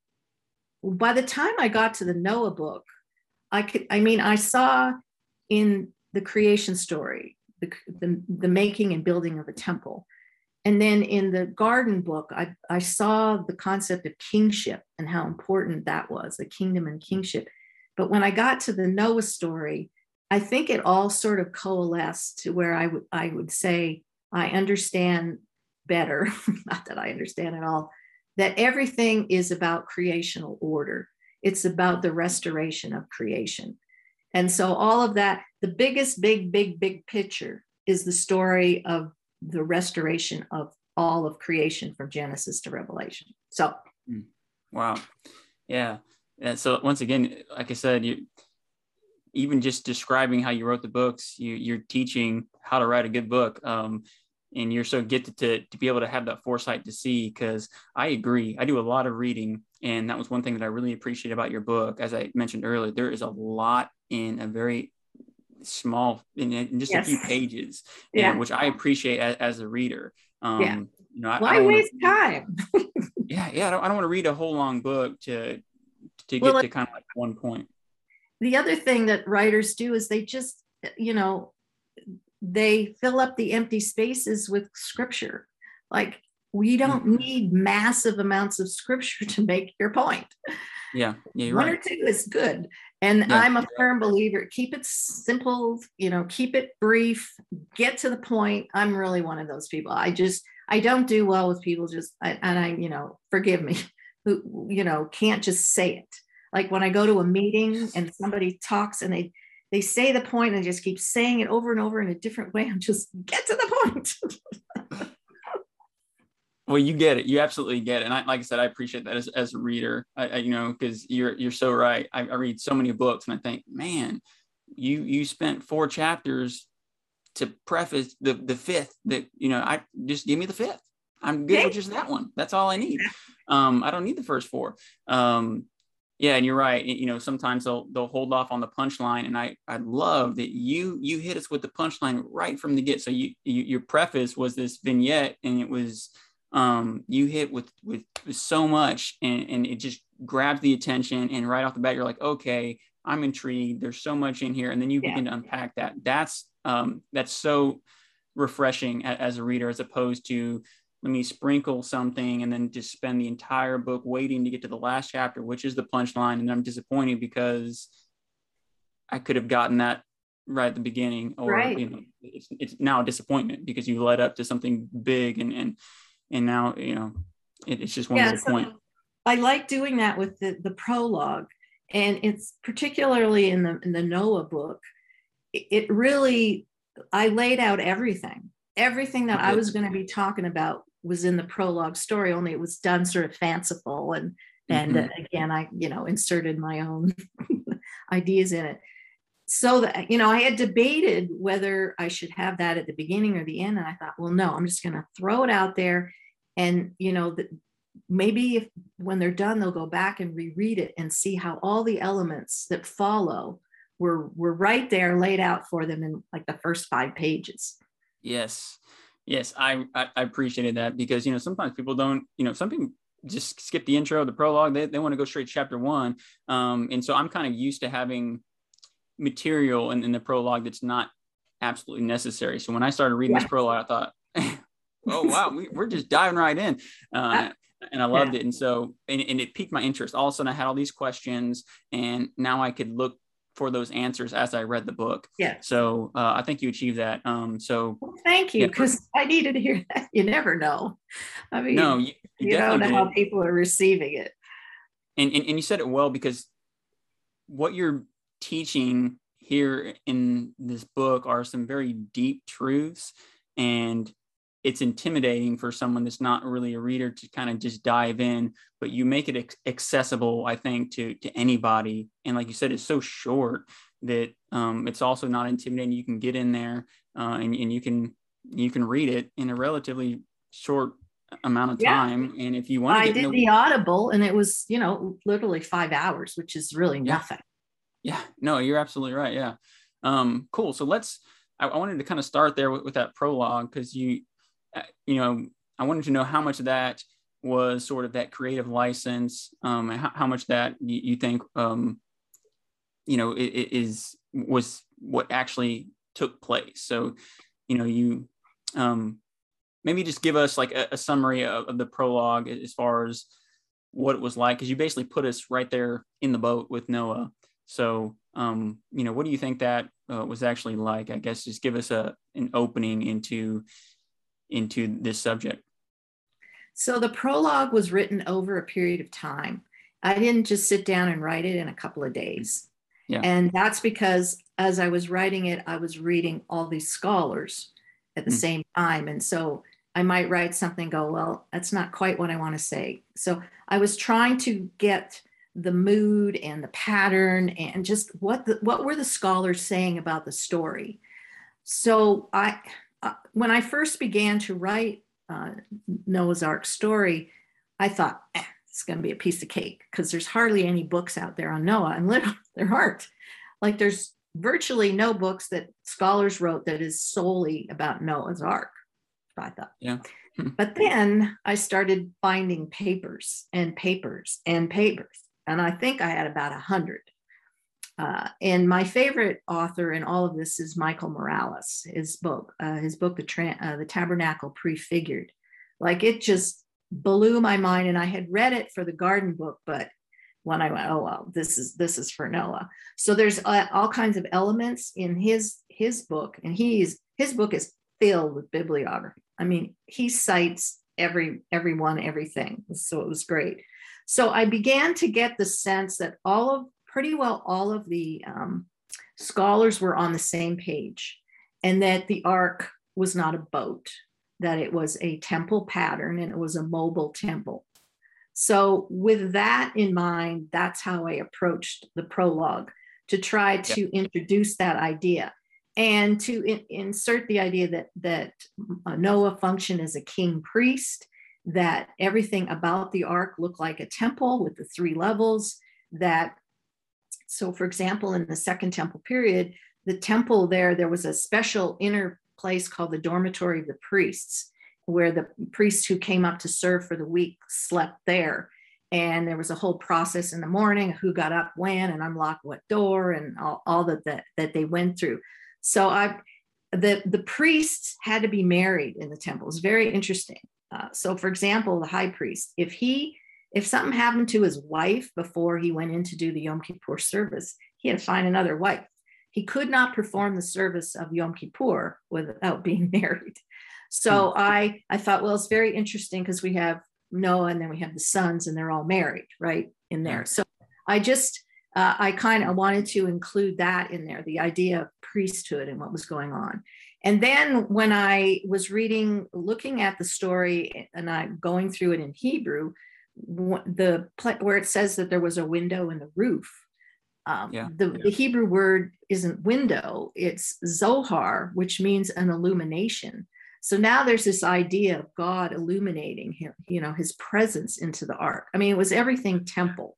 by the time I got to the Noah book, I could, I mean, I saw in the creation story, the, the, the making and building of a temple, and then in the garden book, I, I saw the concept of kingship and how important that was the kingdom and kingship. But when I got to the Noah story, I think it all sort of coalesced to where I would I would say I understand better, not that I understand it all, that everything is about creational order. It's about the restoration of creation. And so all of that, the biggest, big, big, big picture is the story of the restoration of all of creation from Genesis to Revelation. So, hmm. wow, yeah. And so once again, like I said, you even just describing how you wrote the books, you, you're teaching how to write a good book. Um, and you're so gifted to, to be able to have that foresight to see because i agree i do a lot of reading and that was one thing that i really appreciate about your book as i mentioned earlier there is a lot in a very small in, in just yes. a few pages, yeah. and, which I appreciate as, as a reader. Um, yeah. You know, Why waste time? yeah, yeah. I don't, I don't want to read a whole long book to to get well, to kind of like one point. The other thing that writers do is they just, you know, they fill up the empty spaces with scripture. Like we don't mm-hmm. need massive amounts of scripture to make your point. Yeah, yeah, one right. or two is good. And yeah. I'm a firm believer. Keep it simple, you know, keep it brief, get to the point. I'm really one of those people. I just I don't do well with people just and I, you know, forgive me, who you know can't just say it. Like when I go to a meeting and somebody talks and they they say the point and just keep saying it over and over in a different way. I'm just get to the point. well you get it. You absolutely get it. And I, like i said i appreciate that as, as a reader. I, I you know because you're you're so right. I, I, read so many books and i think man you you spent four chapters to preface the the fifth that you know i just give me the fifth. I'm good with just that one. That's all i need. Um i don't need the first four. Um yeah and you're right. You know sometimes they'll they'll hold off on the punchline. And i i love that you you hit us with the punchline right from the get so you, you your preface was this vignette and it was um, you hit with, with, so much and, and it just grabs the attention and right off the bat you're like okay i'm intrigued there's so much in here and then you yeah. begin to unpack that that's um, that's so refreshing as, as a reader as opposed to let me sprinkle something and then just spend the entire book waiting to get to the last chapter which is the punchline and i'm disappointed because i could have gotten that right at the beginning or right. you know it's it's now a disappointment because you led up to something big and and and now you know it, it's just one Yeah, more so point. I like doing that with the, the prologue. And it's particularly in the in the Noah book, it, it really I laid out everything. Everything that I was going to be talking about was in the prologue story, only it was done sort of fanciful and and Mhm. uh, again I you know inserted my own ideas in it. So that you know, I had debated whether I should have that at the beginning or the end, and I thought, well, no, I'm just going to throw it out there, and you know, the, maybe if when they're done they'll go back and reread it and see how all the elements that follow were were right there laid out for them in like the first five pages. Yes, yes, I, I I appreciated that because you know sometimes people don't you know some people just skip the intro, the prologue. They they want to go straight to chapter one, um, and so I'm kind of used to having material in, in the prologue that's not absolutely necessary. So when I started reading Yeah. this prologue, I thought, oh wow, we, we're just diving right in. Uh, and I loved it. And so, and, and it piqued my interest. All of a sudden, I had all these questions, and now I could look for those answers as I read the book. yeah So uh, I think you achieved that. Um, so well, thank you Yeah. because i needed to hear that you never know i mean no, you, you you don't know definitely how people are receiving it And, and and you said it well because what you're teaching here in this book are some very deep truths, and it's intimidating for someone that's not really a reader to kind of just dive in. But you make it accessible, I think, to to anybody. And like you said, it's so short that um, it's also not intimidating. You can get in there uh, and and you can you can read it in a relatively short amount of Yeah. time. And if you want to i did into- the audible and it was you know literally five hours which is really Yeah. nothing Yeah, no, you're absolutely right. Yeah. Um, cool. So let's, I, I wanted to kind of start there with, with that prologue because you, uh, you know, I wanted to know how much of that was sort of that creative license, um, how, how much that you, you think, um, you know, it, it is, was what actually took place. So, you know, you, um, maybe just give us like a, a summary of, of the prologue as far as what it was like because you basically put us right there in the boat with Noah. So, um, you know, what do you think that uh, was actually like? I guess just give us a an opening into into this subject. So the prologue was written over a period of time. I didn't just sit down and write it in a couple of days. Yeah. And that's because as I was writing it, I was reading all these scholars at the Mm. same time. And so I might write something, go, well, that's not quite what I want to say. So I was trying to get the mood and the pattern and just what the, what were the scholars saying about the story. So I, uh, when I first began to write uh, Noah's Ark story, I thought eh, it's going to be a piece of cake because there's hardly any books out there on Noah, and literally there aren't. Like there's virtually no books that scholars wrote that is solely about Noah's Ark. I thought. Yeah. But then I started finding papers and papers and papers, and I think I had about a hundred. Uh, and my favorite author in all of this is Michael Morales. His book, uh, his book, the, uh, the Tabernacle Prefigured, like it just blew my mind. And I had read it for the Garden Book, but when I went, oh well, this is this is for Noah. So there's uh, all kinds of elements in his his book, and he's his book is filled with bibliography. I mean, he cites every everyone, everything. So it was great. So I began to get the sense that all of pretty well all of the um, scholars were on the same page and that the ark was not a boat that it was a temple pattern and it was a mobile temple. So with that in mind that's how i approached the prologue to try to introduce that idea and to in- insert the idea that that uh, noah functioned as a king priest that everything about the ark looked like a temple with the three levels that so, for example, in the Second Temple period, the temple there, there was a special inner place called the dormitory of the priests, where the priests who came up to serve for the week slept there. And there was a whole process in the morning who got up when and unlocked what door and all, all that, that that they went through. So I the the priests had to be married in the temple. It's very interesting. Uh, so, for example, the high priest, if he if something happened to his wife before he went in to do the Yom Kippur service, he had to find another wife. he could not perform the service of Yom Kippur without being married. So Hmm. I I thought, well, it's very interesting because we have Noah and then we have the sons and they're all married, right in there. So I just uh, I kind of wanted to include that in there, the idea of priesthood and what was going on. And then when I was reading, looking at the story, and I'm going through it in Hebrew, the where it says that there was a window in the roof. Um, Yeah. the, the Hebrew word isn't window, it's Zohar, which means an illumination. So now there's this idea of God illuminating him, you know, his presence into the ark. I mean, it was everything temple.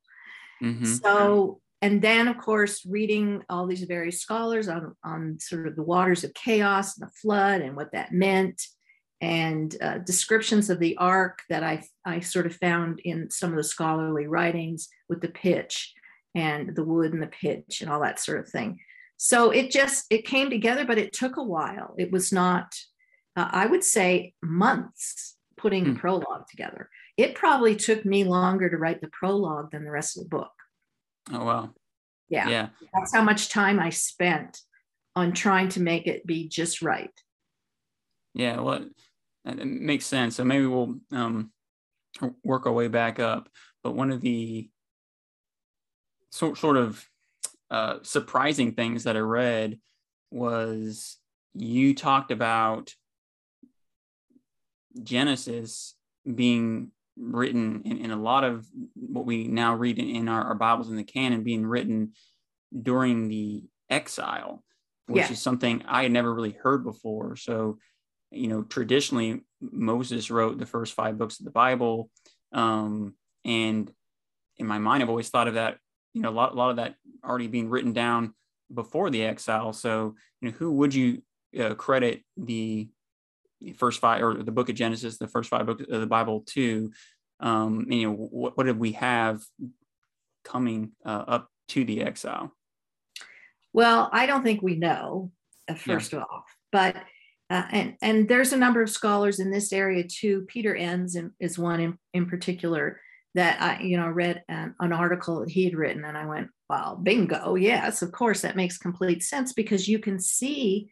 Mhm. So, and then of course, reading all these various scholars on, on sort of the waters of chaos and the flood and what that meant, and uh, descriptions of the ark that I, I sort of found in some of the scholarly writings with the pitch and the wood and the pitch and all that sort of thing. So it just it came together, but it took a while. It was not, uh, I would say, months putting Hmm. prologue together. It probably took me longer to write the prologue than the rest of the book. Oh wow. Yeah, Yeah. that's how much time I spent on trying to make it be just right. Yeah, well, that makes sense. So maybe we'll um, work our way back up. But one of the sort sort of uh, surprising things that I read was you talked about Genesis being written in, in a lot of what we now read in, in our, our Bibles in the canon being written during the exile, which Yeah. is something I had never really heard before. So, you know, traditionally Moses wrote the first five books of the Bible, um, and in my mind, I've always thought of that, you know, a lot, a lot of that already being written down before the exile. So, you know, who would you uh, credit the first five or the book of Genesis, the first five books of the Bible to? Um, you know, what, what did we have coming uh, up to the exile? Well, I don't think we know, uh, first of all, but uh, and and there's a number of scholars in this area too. Peter Enns is one in, in particular that I, you know, read an, an article that he had written, and I went, "Well, bingo, yes, of course, that makes complete sense because you can see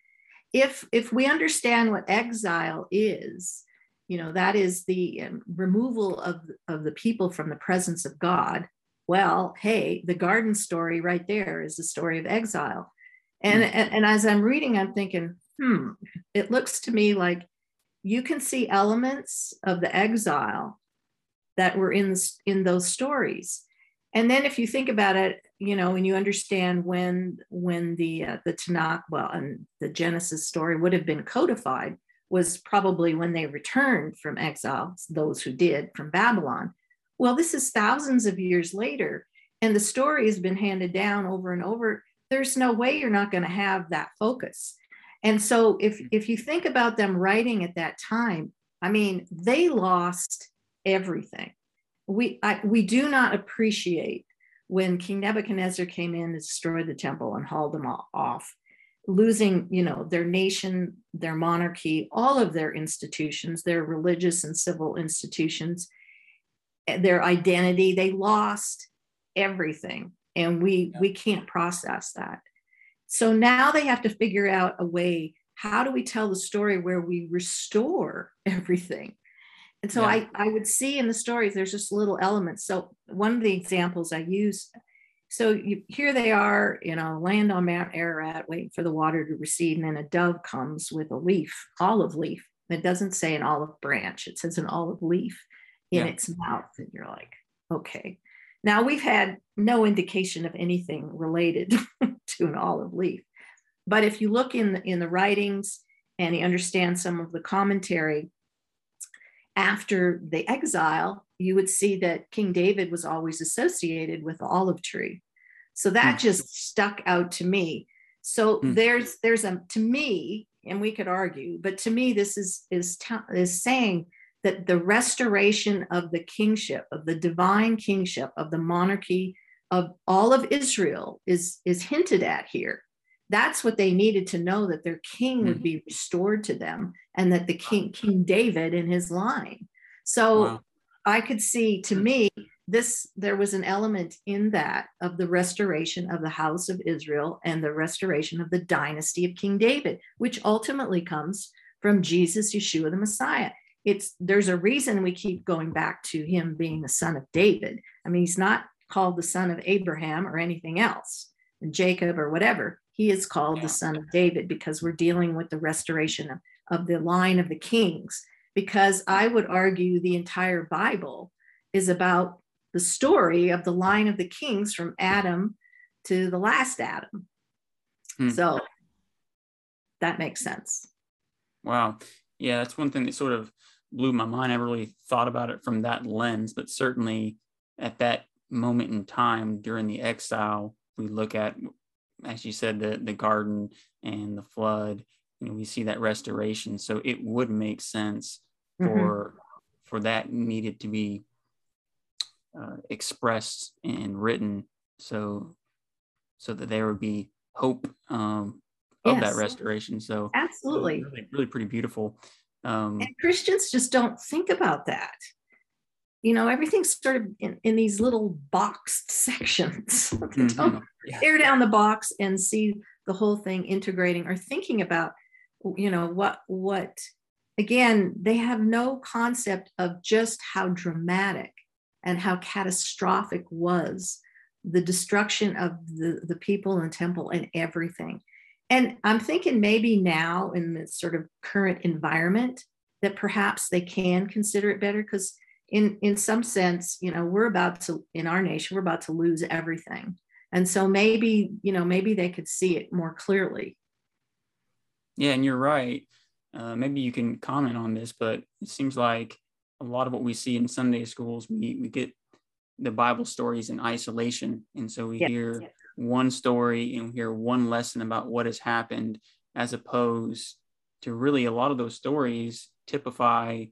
if if we understand what exile is, you know, that is the um, removal of of the people from the presence of God well, hey, the garden story right there is the story of exile. And, and, and as I'm reading, I'm thinking, hmm, it looks to me like you can see elements of the exile that were in this, in those stories. And then if you think about it, you know, and you understand when when the uh, the Tanakh, well, and the Genesis story would have been codified was probably when they returned from exile, those who did from Babylon. Well, this is thousands of years later, and the story has been handed down over and over. There's no way you're not going to have that focus. And so, if if you think about them writing at that time, I mean, they lost everything. We I, we do not appreciate when King Nebuchadnezzar came in and destroyed the temple and hauled them all off, losing, you know, their nation, their monarchy, all of their institutions, their religious and civil institutions eh, their identity. They lost everything and we we can't process that. So now they have to figure out a way how do we tell the story where we restore everything and so Yeah. I, I would see in the stories there's just little elements so one of the examples i use so you, here they are you know land on mount ararat waiting for the water to recede and then a dove comes with a leaf olive leaf it doesn't say an olive branch it says an olive leaf in Yeah. its mouth and you're like okay now we've had no indication of anything related to an olive leaf but if you look in the, in the writings and you understand some of the commentary after the exile you would see that king david was always associated with the olive tree so that Hmm. just stuck out to me so Hmm. there's there's a to me and we could argue but to me this is is is saying that the restoration of the kingship of the divine kingship of the monarchy of all of israel is is hinted at here that's what they needed to know that their king would mm-hmm. be restored to them and that the king king david in his line so Wow. i could see to mm. me this there was an element in that of the restoration of the house of Israel and the restoration of the dynasty of King David, which ultimately comes from Jesus, Yeshua, the Messiah. It's there's a reason we keep going back to him being the son of David. I mean, he's not called the son of Abraham or anything else, and Jacob or whatever. He is called Yeah. the son of David because we're dealing with the restoration of, of the line of the kings. Because I would argue the entire Bible is about the story of the line of the kings from Adam to the last Adam. Hmm. So that makes sense. Wow. Yeah, that's one thing that sort of blew my mind. I never really thought about it from that lens, but certainly at that moment in time during the exile, we look at, as you said, the, the garden and the flood, you know, we see that restoration. So it would make sense Mhm. for for that needed to be uh, expressed and written so so that there would be hope um, of that restoration. So Absolutely. really, really pretty beautiful. Um, And Christians just don't think about that. You know, everything's sort of in, in these little boxed sections. They mm-hmm. don't. Yeah. tear down the box and see the whole thing integrating or thinking about, you know, what, what, again, they have no concept of just how dramatic and how catastrophic was the destruction of the, the people and temple and everything. And I'm thinking maybe now in this sort of current environment that perhaps they can consider it better because in in some sense, you know, we're about to in our nation, we're about to lose everything. And so maybe, you know, maybe they could see it more clearly. Yeah, and you're right. Uh, maybe you can comment on this, but it seems like a lot of what we see in Sunday schools, we, we get the Bible stories in isolation. And so we hear one story and we hear one lesson about what has happened, as opposed to really a lot of those stories typify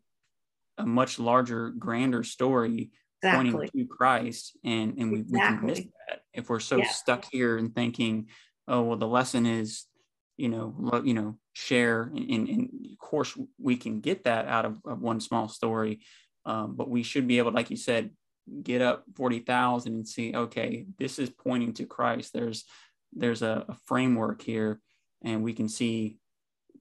a much larger, grander story Exactly. pointing to Christ, and and we, we can miss that if we're so Yeah. stuck here and thinking, oh well, the lesson is, you know, lo- you know, share, and, and, and of course we can get that out of, of one small story, um, but we should be able, like you said, get up forty thousand and see, okay, this is pointing to Christ. There's there's a, a framework here, and we can see.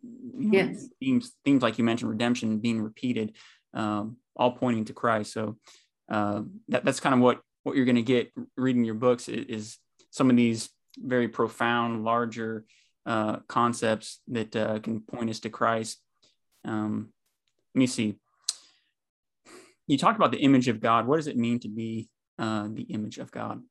You know, Yes. themes, themes like you mentioned, redemption being repeated, um, all pointing to Christ. So uh, that, that's kind of what what you're going to get reading your books is, is some of these very profound larger uh, concepts that uh, can point us to christ. Um, let me see. You talked about the image of god. What does it mean to be uh, the image of god?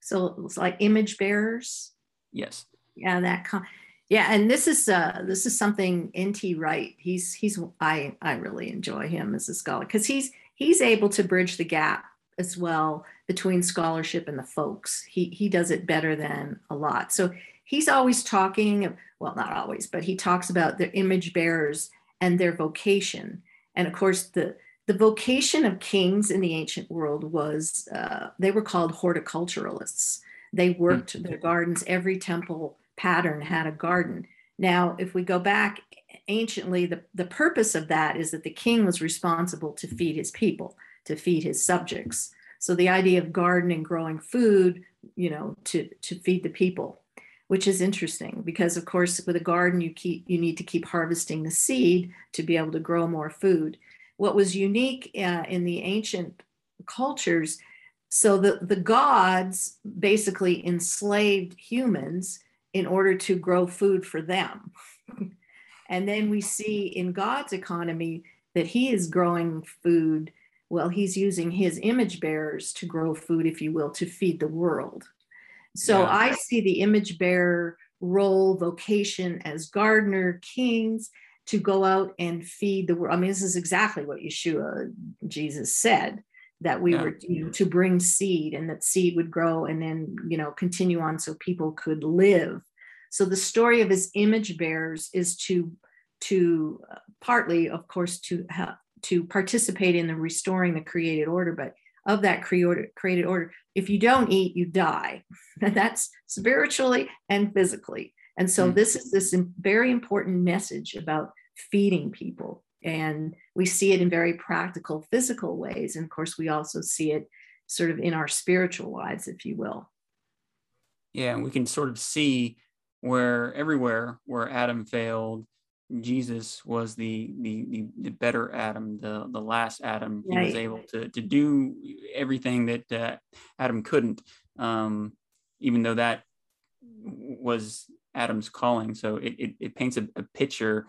So it's like image bearers. yes. Yeah that con- yeah and this is uh this is something N.T. Wright he's he's i i really enjoy him as a scholar because he's he's able to bridge the gap as well between scholarship and the folks. He he does it better than a lot. So he's always talking well not always but he talks about the image bearers and their vocation. And of course the the vocation of kings in the ancient world was uh, they were called horticulturalists. They worked their gardens every temple pattern had a garden. Now if we go back anciently the, the purpose of that is that the king was responsible to feed his people to feed his subjects. So the idea of gardening growing food you know to to feed the people which is interesting because of course with a garden you keep you need to keep harvesting the seed to be able to grow more food. What was unique uh, in the ancient cultures so the, the gods basically enslaved humans in order to grow food for them and then we see in god's economy that he is growing food well he's using his image bearers to grow food if you will to feed the world so Yeah. i see the image bearer role vocation as gardener kings to go out and feed the world. I mean, this is exactly what Yeshua, Jesus said that we Yeah. were you know, to bring seed and that seed would grow and then, you know, continue on so people could live. So the story of his image bearers is to, to uh, partly, of course, to ha- to participate in the restoring the created order, but of that created order, if you don't eat, you die. And that's spiritually and physically. And so Mm. this is this very important message about feeding people. And we see it in very practical, physical ways. And of course, we also see it sort of in our spiritual lives, if you will. Yeah, we can sort of see where everywhere where Adam failed, Jesus was the the the, the better Adam, the the last Adam. He was able to to do everything that uh, Adam couldn't, um, even though that was Adam's calling. So it it, it paints a, a picture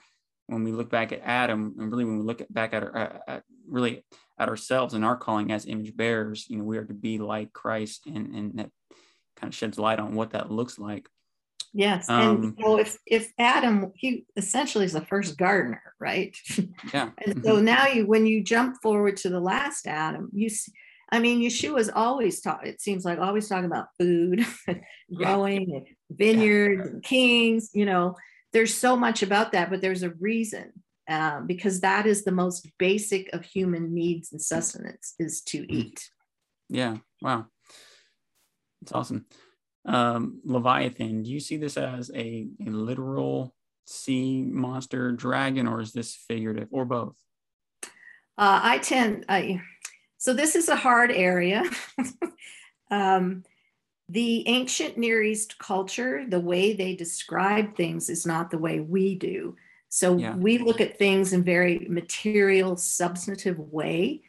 when we look back at Adam, and really when we look at, back at, our, at, really at ourselves and our calling as image bearers. You know, we are to be like Christ, and and that kind of sheds light on what that looks like. Yes. Um, and so if if Adam, he essentially is the first gardener, right? Yeah. And so now you, when you jump forward to the last Adam, you see, I mean, Yeshua's always taught, it seems like always talking about food, growing and vineyards and kings, you know, there's so much about that, but there's a reason uh, because that is the most basic of human needs and sustenance is to eat. Yeah. Wow. That's awesome. Um, Leviathan, do you see this as a, a literal sea monster dragon, or is this figurative, or both? Uh, I tend, I, so this is a hard area. um, the ancient Near East culture, the way they describe things is not the way we do. So Yeah. we look at things in very material, substantive way,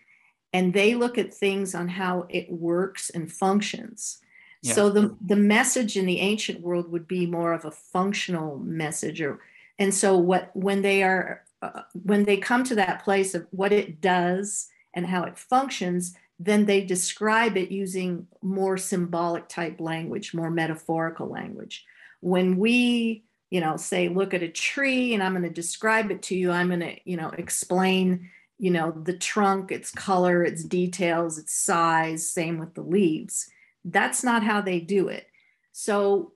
and they look at things on how it works and functions. So the the message in the ancient world would be more of a functional message, or and so what when they are uh, when they come to that place of what it does and how it functions, then they describe it using more symbolic type language, more metaphorical language. When we, you know, say, look at a tree and I'm going to describe it to you, I'm going to, you know, explain, you know, the trunk, its color, its details, its size, same with the leaves. That's not how they do it. So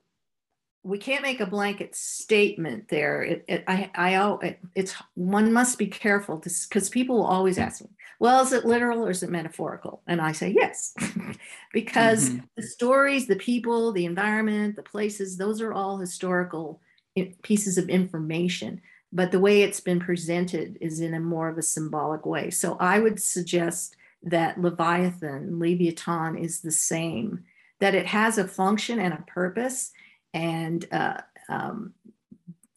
we can't make a blanket statement there. It, it I, I, it, it's one must be careful because people will always ask me, well, is it literal or is it metaphorical? And I say yes, because Mhm. the stories, the people, the environment, the places, those are all historical pieces of information. But the way it's been presented is in a more of a symbolic way. So I would suggest that Leviathan, Leviathan is the same, that it has a function and a purpose. And uh, um,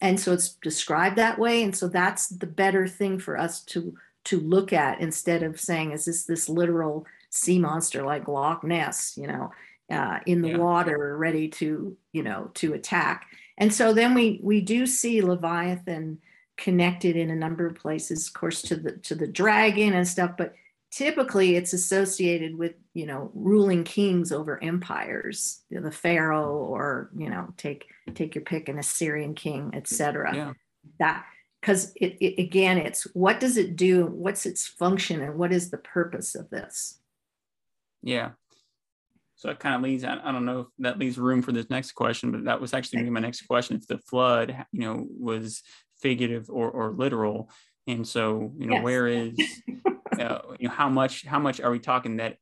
and so it's described that way. And so that's the better thing for us to to look at instead of saying, is this this literal sea monster like Loch Ness, you know, uh, in the Yeah. water, ready to, you know, to attack. And so then we we do see Leviathan connected in a number of places, of course, to the to the dragon and stuff, but typically it's associated with you know ruling kings over empires you know, the pharaoh or you know take take your pick an assyrian king etc Yeah. that because it, it again it's what does it do what's its function and what is the purpose of this Yeah. So that kind of leads, I, I don't know if that leaves room for this next question, but that was actually my next question. If the flood, you know, was figurative or, or literal. And so, you know, Yes. where is, uh, you know, how much, how much are we talking that,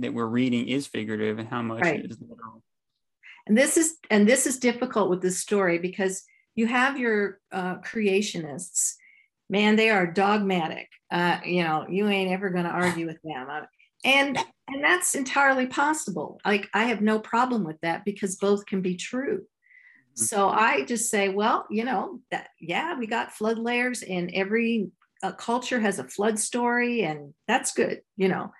that we're reading is figurative and how much Right. is literal? and this is and this is difficult with this story because you have your uh, creationists. Man they are dogmatic. Uh, you know you ain't ever going to argue with them. Uh, and and that's entirely possible. Like i have no problem with that because both can be true. So i just say well you know that yeah we got flood layers in every uh, culture has a flood story and that's good you know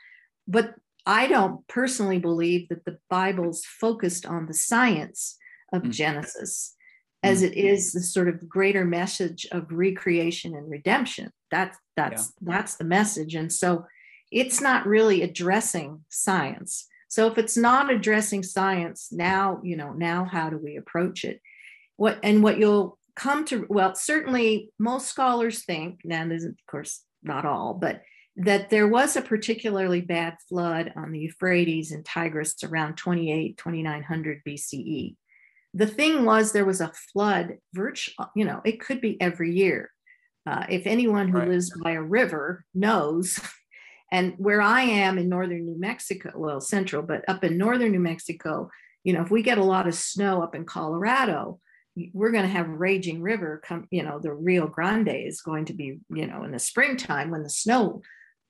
but I don't personally believe that the Bible's focused on the science of Mm. Genesis as it is the sort of greater message of recreation and redemption. That's that's that's the message. And so it's not really addressing science. So if it's not addressing science, now, you know, now how do we approach it? What and what you'll come to well, certainly most scholars think, now there's of course not all, but that there was a particularly bad flood on the Euphrates and Tigris around 28, 2900 BCE. The thing was, there was a flood, virtual, you know, it could be every year. Uh, if anyone who Right. lives by a river knows, and where I am in northern New Mexico, well, central, but up in northern New Mexico, you know, if we get a lot of snow up in Colorado, we're going to have raging river come, you know, the Rio Grande is going to be, you know, in the springtime when the snow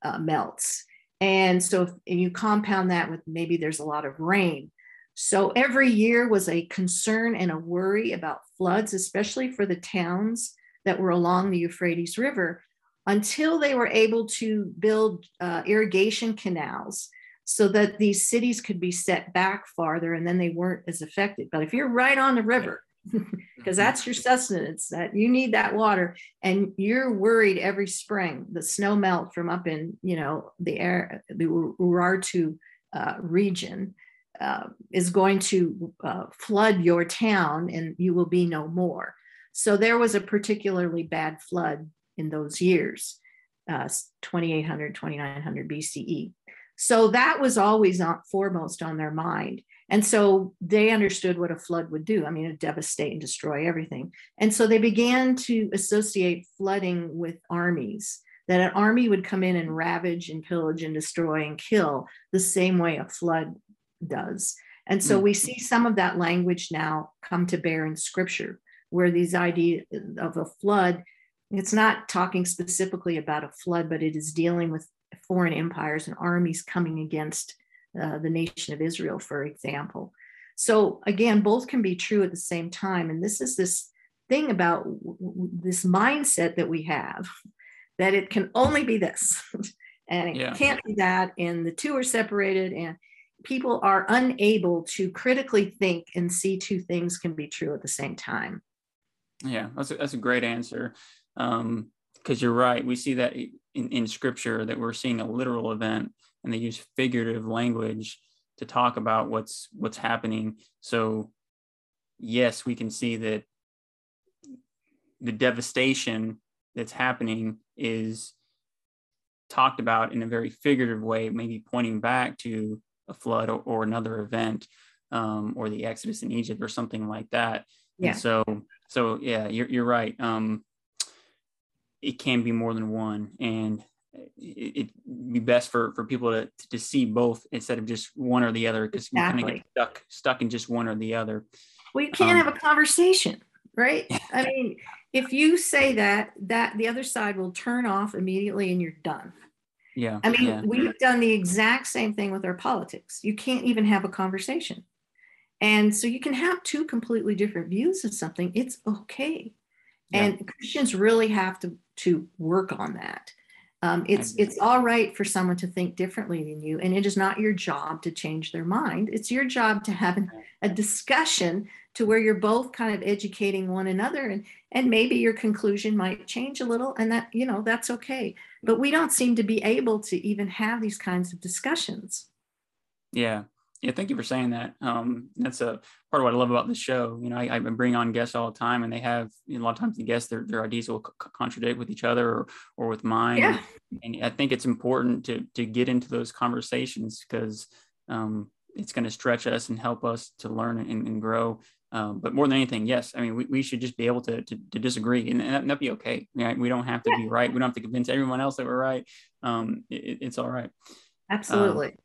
uh, melts. And so if and you compound that with maybe there's a lot of rain. So every year was a concern and a worry about floods, especially for the towns that were along the Euphrates River, until they were able to build uh, irrigation canals so that these cities could be set back farther and then they weren't as affected. But if you're right on the river, because that's your sustenance that you need that water and you're worried every spring the snow melt from up in you know the air the urartu uh, region uh, is going to uh, flood your town and you will be no more. So there was a particularly bad flood in those years uh, 2800 2900 bce so that was always on, foremost on their mind and so they understood what a flood would do. I mean, it devastate and destroy everything. And so they began to associate flooding with armies, that an army would come in and ravage and pillage and destroy and kill the same way a flood does. And so mm. we see some of that language now come to bear in scripture, where these ideas of a flood, it's not talking specifically about a flood, but it is dealing with foreign empires and armies coming against uh, the nation of Israel, for example. So again, both can be true at the same time. And this is this thing about this mindset that we have that it can only be this and it yeah. can't be that. And the two are separated and people are unable to critically think and see two things can be true at the same time. Yeah, that's a, that's a great answer. Um, because you're right. We see that in, in scripture that we're seeing a literal event and they use figurative language to talk about what's what's happening. So yes we can see that the devastation that's happening is talked about in a very figurative way maybe pointing back to a flood or, or another event um, or the exodus in egypt or something like that. Yeah. And so so yeah you're, you're right. Um, it can be more than one. And it, would be best for for people to to see both instead of just one or the other because exactly. you kind of get stuck stuck in just one or the other. Well, you can't um, have a conversation, right? I mean, if you say that, that the other side will turn off immediately and you're done. Yeah. I mean, yeah. we've done the exact same thing with our politics. You can't even have a conversation. And so you can have two completely different views of something. It's okay. Yeah. And Christians really have to to work on that. Um, it's it's all right for someone to think differently than you, and it is not your job to change their mind. It's your job to have a discussion to where you're both kind of educating one another, and and maybe your conclusion might change a little, and that you know that's okay. But we don't seem to be able to even have these kinds of discussions. Yeah, yeah, thank you for saying that. Um, that's a part of what I love about this show. You know, I, I bring on guests all the time, and they have you know, a lot of times the guests their their ideas will c- contradict with each other or or with mine. Yeah. And, and I think it's important to to get into those conversations because um, it's going to stretch us and help us to learn and, and grow. Um, but more than anything, yes, I mean, we, we should just be able to, to, to disagree and, and that, be okay. Right? We don't have to yeah. be right. We don't have to convince everyone else that we're right. Um, it, it's all right. Absolutely.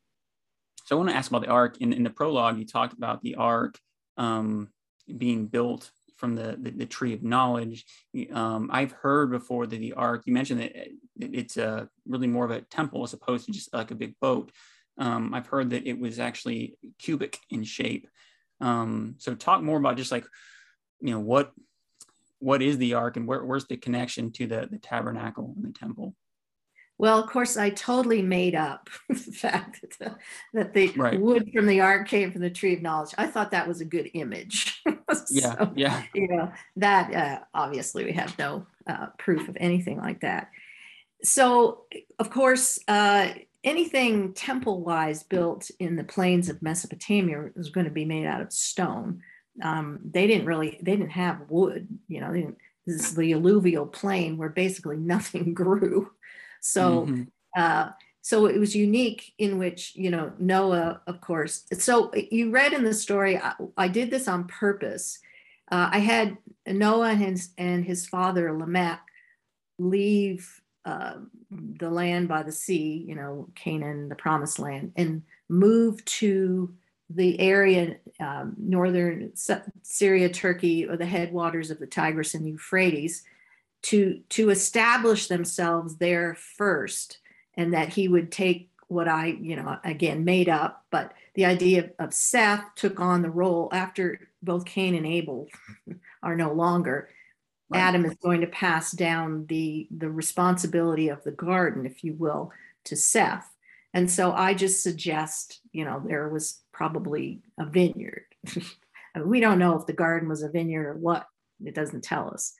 So I want to ask about the ark. In, in the prologue, you talked about the ark um, being built from the, the, the tree of knowledge. Um, I've heard before that the ark, you mentioned that it's a, really more of a temple as opposed to just like a big boat. Um, I've heard that it was actually cubic in shape. Um, so talk more about just like, you know, what what is the ark and where, where's the connection to the, the tabernacle and the temple? Well, of course, I totally made up the fact that the, that the right. wood from the ark came from the tree of knowledge. I thought that was a good image. so, yeah, yeah. You know that uh, obviously we have no uh, proof of anything like that. So, of course, uh, anything temple-wise built in the plains of Mesopotamia was going to be made out of stone. Um, they didn't really, they didn't have wood. You know, this is the alluvial plain where basically nothing grew. So, mm-hmm. uh, so it was unique in which you know Noah, of course. So you read in the story. I, I did this on purpose. Uh, I had Noah and his, and his father Lamech leave uh, the land by the sea, you know, Canaan, the promised land, and move to the area, um, northern Syria, Turkey, or the headwaters of the Tigris and Euphrates, to to establish themselves there first and that he would take what I, you know, again made up, but the idea of, of Seth took on the role after both Cain and Abel are no longer. Right. Adam is going to pass down the the responsibility of the garden, if you will, to Seth. And so I just suggest, you know, there was probably a vineyard. we don't know if the garden was a vineyard or what. It doesn't tell us.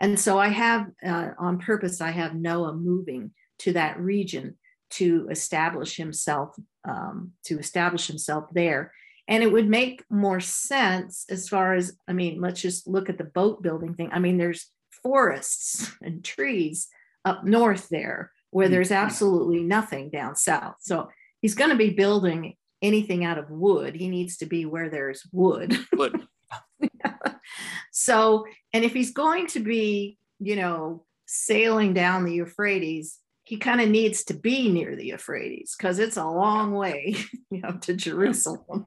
And so I have, uh, on purpose, I have Noah moving to that region to establish himself, um, to establish himself there. And it would make more sense as far as, I mean, let's just look at the boat building thing. I mean, there's forests and trees up north there where Mm-hmm. there's absolutely nothing down south. So he's going to be building anything out of wood. He needs to be where there's wood. But so, and if he's going to be, you know, sailing down the Euphrates, he kind of needs to be near the Euphrates because it's a long way, you know, to Jerusalem.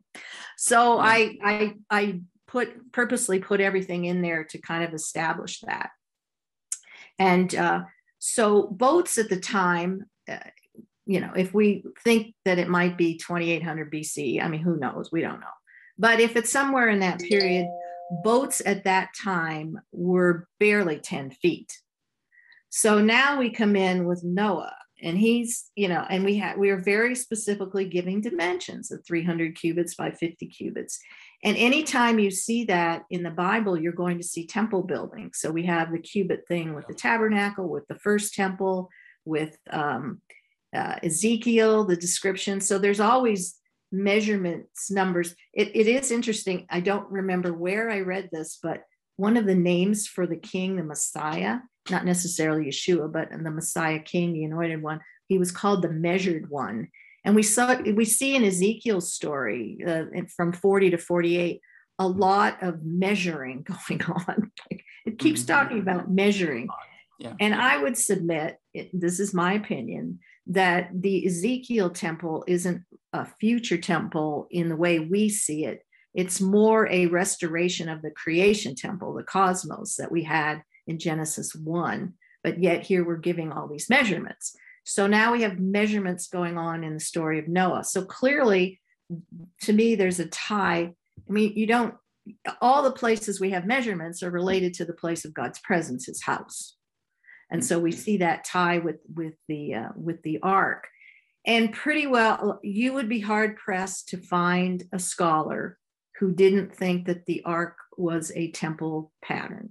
So I, I, I put purposely put everything in there to kind of establish that. And uh, so boats at the time, uh, you know, if we think that it might be 2800 BC, I mean, who knows? We don't know. But if it's somewhere in that period, boats at that time were barely 10 feet. So now we come in with Noah and he's, you know, and we had, we are very specifically giving dimensions of 300 cubits by 50 cubits. And anytime you see that in the Bible, you're going to see temple building. So we have the cubit thing with the tabernacle, with the first temple, with um, uh, Ezekiel, the description. So there's always measurements, numbers. It, it is interesting. I don't remember where I read this, but one of the names for the king, the Messiah, not necessarily Yeshua, but the Messiah king, the anointed one, he was called the measured one. And we saw we see in Ezekiel's story uh, from 40 to 48 a lot of measuring going on. it keeps Mhm. talking about measuring. yeah. And I would submit, it, this is my opinion, that the Ezekiel temple isn't a future temple in the way we see it. It's more a restoration of the creation temple, the cosmos that we had in Genesis 1. But yet here we're giving all these measurements. So now we have measurements going on in the story of Noah. So clearly, to me, there's a tie. I mean, you don't, all the places we have measurements are related to the place of God's presence, his house and so we see that tie with with the uh, with the ark. And pretty well you would be hard pressed to find a scholar who didn't think that the ark was a temple pattern.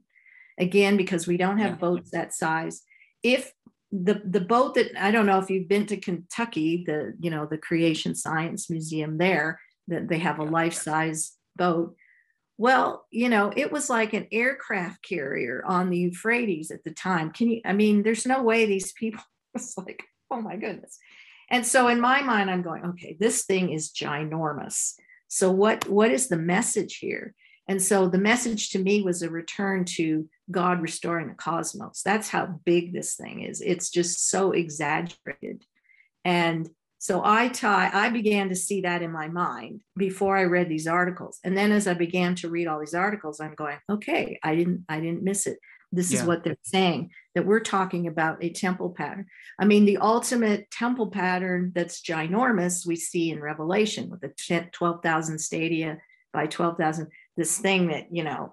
Again because we don't have Yeah. boats that size. If the the boat that i don't know if you've been to kentucky the you know the creation science museum there that they have a life size boat well, you know, it was like an aircraft carrier on the Euphrates at the time. Can you, I mean, there's no way these people, it's like, oh my goodness. And so in my mind, I'm going, okay, this thing is ginormous. So what what is the message here? And so the message to me was a return to God restoring the cosmos. That's how big this thing is. It's just so exaggerated. And so I tie, I began to see that in my mind before I read these articles. And then as I began to read all these articles, I'm going, okay, I didn't, I didn't miss it. This is what they're saying that we're talking about a temple pattern. I mean, the ultimate temple pattern that's ginormous we see in Revelation with the 12,000 stadia by 12,000, this thing that, you know,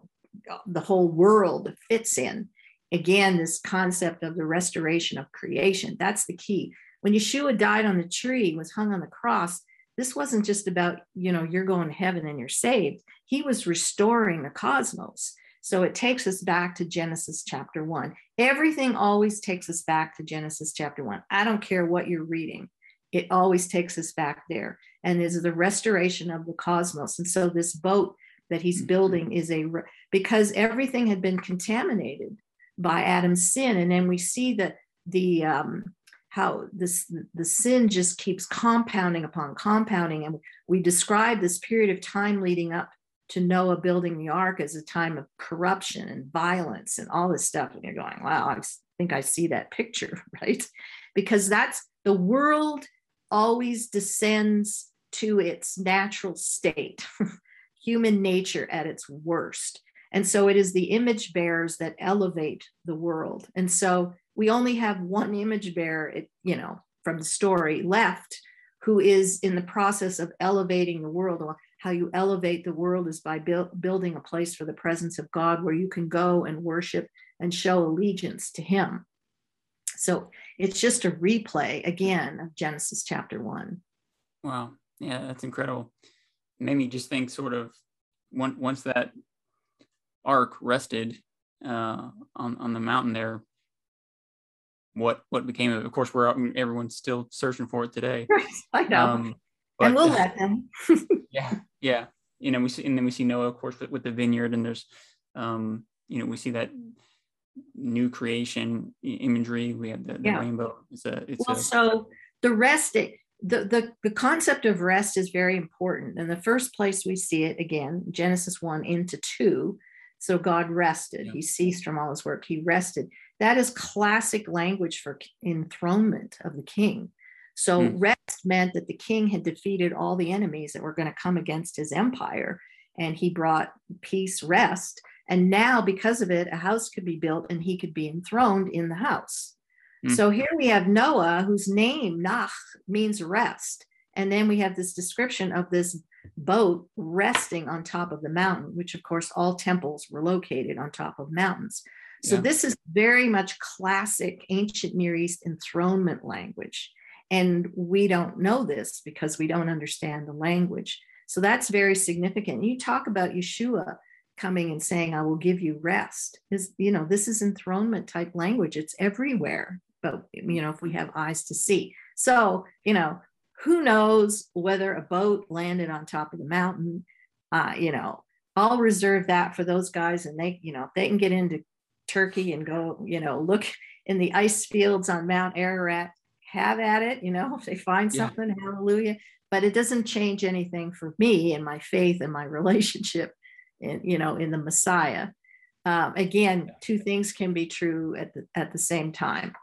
the whole world fits in. Again, this concept of the restoration of creation. That's the key when Yeshua died on the tree, was hung on the cross, this wasn't just about, you know, you're going to heaven and you're saved. He was restoring the cosmos. So it takes us back to Genesis chapter one. Everything always takes us back to Genesis chapter one. I don't care what you're reading, it always takes us back there. And is the restoration of the cosmos. And so this boat that he's building is a, because everything had been contaminated by Adam's sin. And then we see that the, um, how this the sin just keeps compounding upon compounding. And we describe this period of time leading up to noah building the ark as a time of corruption and violence and all this stuff. And you're going wow i think i see that picture right? Because that's the world always descends to its natural state human nature at its worst. And so it is the image bearers that elevate the world. And so we only have one image bearer, it, you know, from the story left who is in the process of elevating the world. How you elevate the world is by build, building a place for the presence of God where you can go and worship and show allegiance to Him. So it's just a replay again of Genesis chapter one. Wow. Yeah, that's incredible. Made me just think sort of once that ark rested uh, on on the mountain there, what what became of it? Of course, we're everyone's still searching for it today. I know, um, but, and we'll let them. yeah, yeah. You know, we see, and then we see Noah, of course, with, with the vineyard, and there's, um, you know, we see that new creation imagery. We have the, the yeah. rainbow. It's a, it's well, a, so the rest, the, the, the concept of rest is very important. And the first place we see it again, Genesis 1 into 2. So God rested. Yeah. He ceased from all his work. He rested. That is classic language for enthronement of the king. So hmm. rest meant that the king had defeated all the enemies that were going to come against his empire. And he brought peace, rest. And now, because of it, a house could be built and he could be enthroned in the house. Mm. So here we have Noah, whose name, Nach, means rest. And then we have this description of this boat resting on top of the mountain, which, of course, all temples were located on top of mountains. So yeah. this is very much classic ancient Near East enthronement language. And we don't know this because we don't understand the language. So that's very significant. You talk about Yeshua coming and saying, I will give you rest. Is you know, this is enthronement type language. It's everywhere but you know if we have eyes to see so you know who knows whether a boat landed on top of the mountain uh, you know i'll reserve that for those guys and they you know if they can get into turkey and go you know look in the ice fields on mount ararat have at it you know if they find something yeah. hallelujah but it doesn't change anything for me and my faith and my relationship in you know in the messiah um, again two things can be true at the at the same time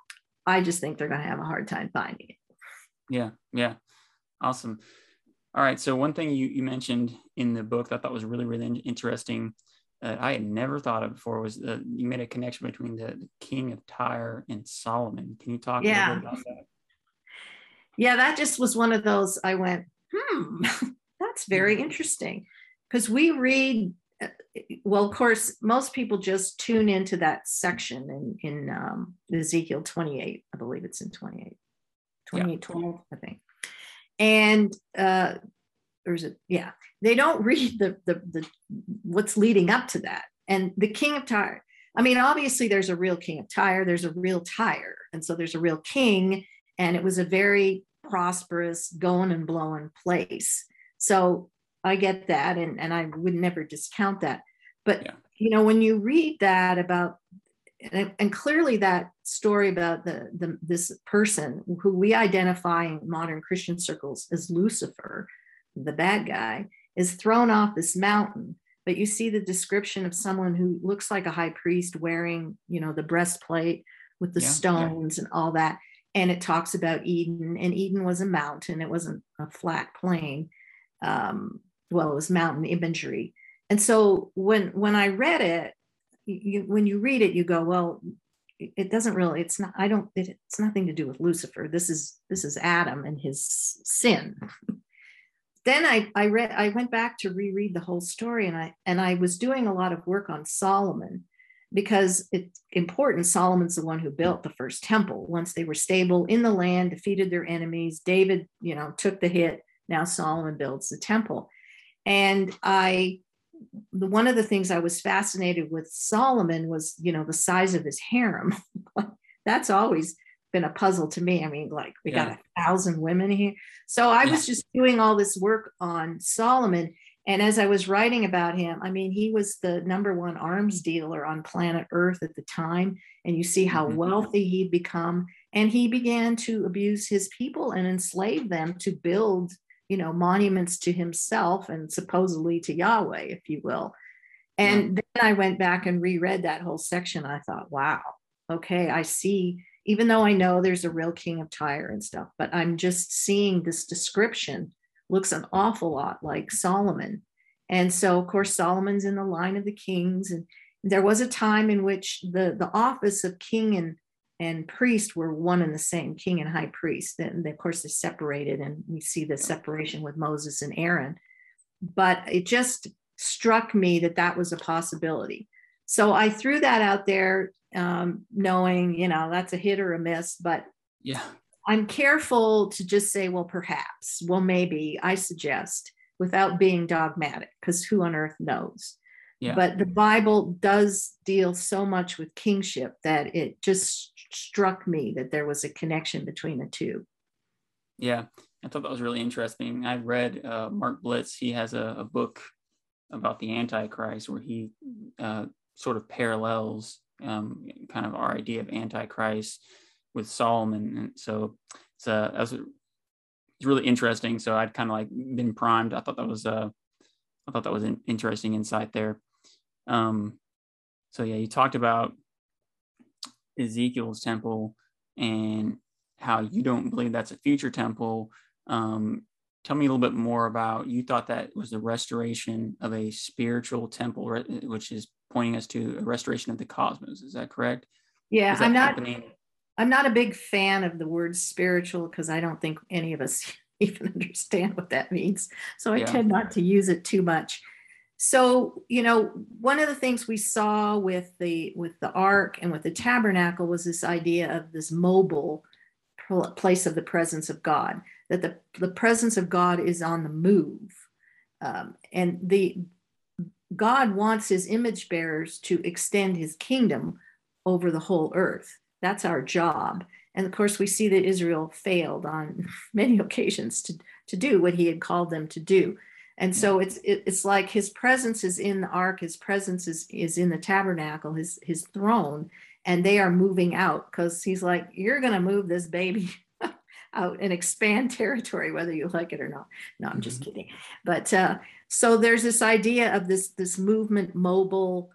I just think they're going to have a hard time finding it. Yeah, yeah, awesome. All right, so one thing you, you mentioned in the book that I thought was really really interesting, uh, I had never thought of before was uh, you made a connection between the, the, King of Tyre and Solomon. Can you talk yeah. a little bit about that? Yeah, that just was one of those. I went, hmm, that's very mm-hmm. interesting because we read well, of course, most people just tune into that section in, in um, Ezekiel 28. I believe it's in 28, 28, yeah. 12, I think. And uh, there's a, yeah, they don't read the, the, the, what's leading up to that. And the king of Tyre, I mean, obviously there's a real king of Tyre, there's a real Tyre. And so there's a real king, and it was a very prosperous, going and blowing place. So I get that, and, and I would never discount that. But yeah. you know, when you read that about and, and, clearly that story about the, the this person who we identify in modern Christian circles as Lucifer, the bad guy, is thrown off this mountain. But you see the description of someone who looks like a high priest wearing, you know, the breastplate with the yeah, stones yeah. and all that. And it talks about Eden, and Eden was a mountain; it wasn't a flat plain. Um, well, it was mountain imagery. And so when when I read it, you, when you read it, you go, well, it doesn't really. It's not. I don't. It, it's nothing to do with Lucifer. This is this is Adam and his sin. then I I read. I went back to reread the whole story, and I and I was doing a lot of work on Solomon because it's important. Solomon's the one who built the first temple. Once they were stable in the land, defeated their enemies. David, you know, took the hit. Now Solomon builds the temple. And I, the, one of the things I was fascinated with Solomon was, you know, the size of his harem. That's always been a puzzle to me. I mean, like we yeah. got a thousand women here. So I yeah. was just doing all this work on Solomon. And as I was writing about him, I mean, he was the number one arms dealer on planet Earth at the time. And you see how mm-hmm. wealthy he'd become. And he began to abuse his people and enslave them to build you know, monuments to himself and supposedly to Yahweh, if you will. And then I went back and reread that whole section. I thought, wow, okay, I see, even though I know there's a real king of Tyre and stuff, but I'm just seeing this description looks an awful lot like Solomon. And so, of course, Solomon's in the line of the kings. And there was a time in which the, the office of king and and priest were one and the same, king and high priest. Then, of course, they separated, and we see the separation with Moses and Aaron. But it just struck me that that was a possibility. So I threw that out there, um, knowing, you know, that's a hit or a miss. But Yeah. I'm careful to just say, well, perhaps, well, maybe, I suggest, without being dogmatic, because who on earth knows? Yeah. But the Bible does deal so much with kingship that it just struck me that there was a connection between the two. Yeah, I thought that was really interesting. I read uh, Mark Blitz. He has a, a book about the Antichrist where he uh, sort of parallels um, kind of our idea of Antichrist with Solomon. And so it's uh, it's really interesting. So I'd kind of like been primed. I thought that was uh, I thought that was an interesting insight there. Um, so yeah, you talked about Ezekiel's temple and how you don't believe that's a future temple. Um, tell me a little bit more about you thought that was the restoration of a spiritual temple, which is pointing us to a restoration of the cosmos. Is that correct? Yeah, that I'm not. happening? I'm not a big fan of the word spiritual because I don't think any of us even understand what that means. So I Yeah. tend not to use it too much. So, you know, one of the things we saw with the with the ark and with the tabernacle was this idea of this mobile place of the presence of God, that the, the presence of God is on the move. Um, and the God wants his image bearers to extend his kingdom over the whole earth. That's our job. And of course, we see that Israel failed on many occasions to, to do what he had called them to do. And so it's it's like his presence is in the ark, his presence is is in the tabernacle, his his throne, and they are moving out because he's like, you're gonna move this baby out and expand territory, whether you like it or not. No, I'm just kidding. But uh, so there's this idea of this this movement, mobile,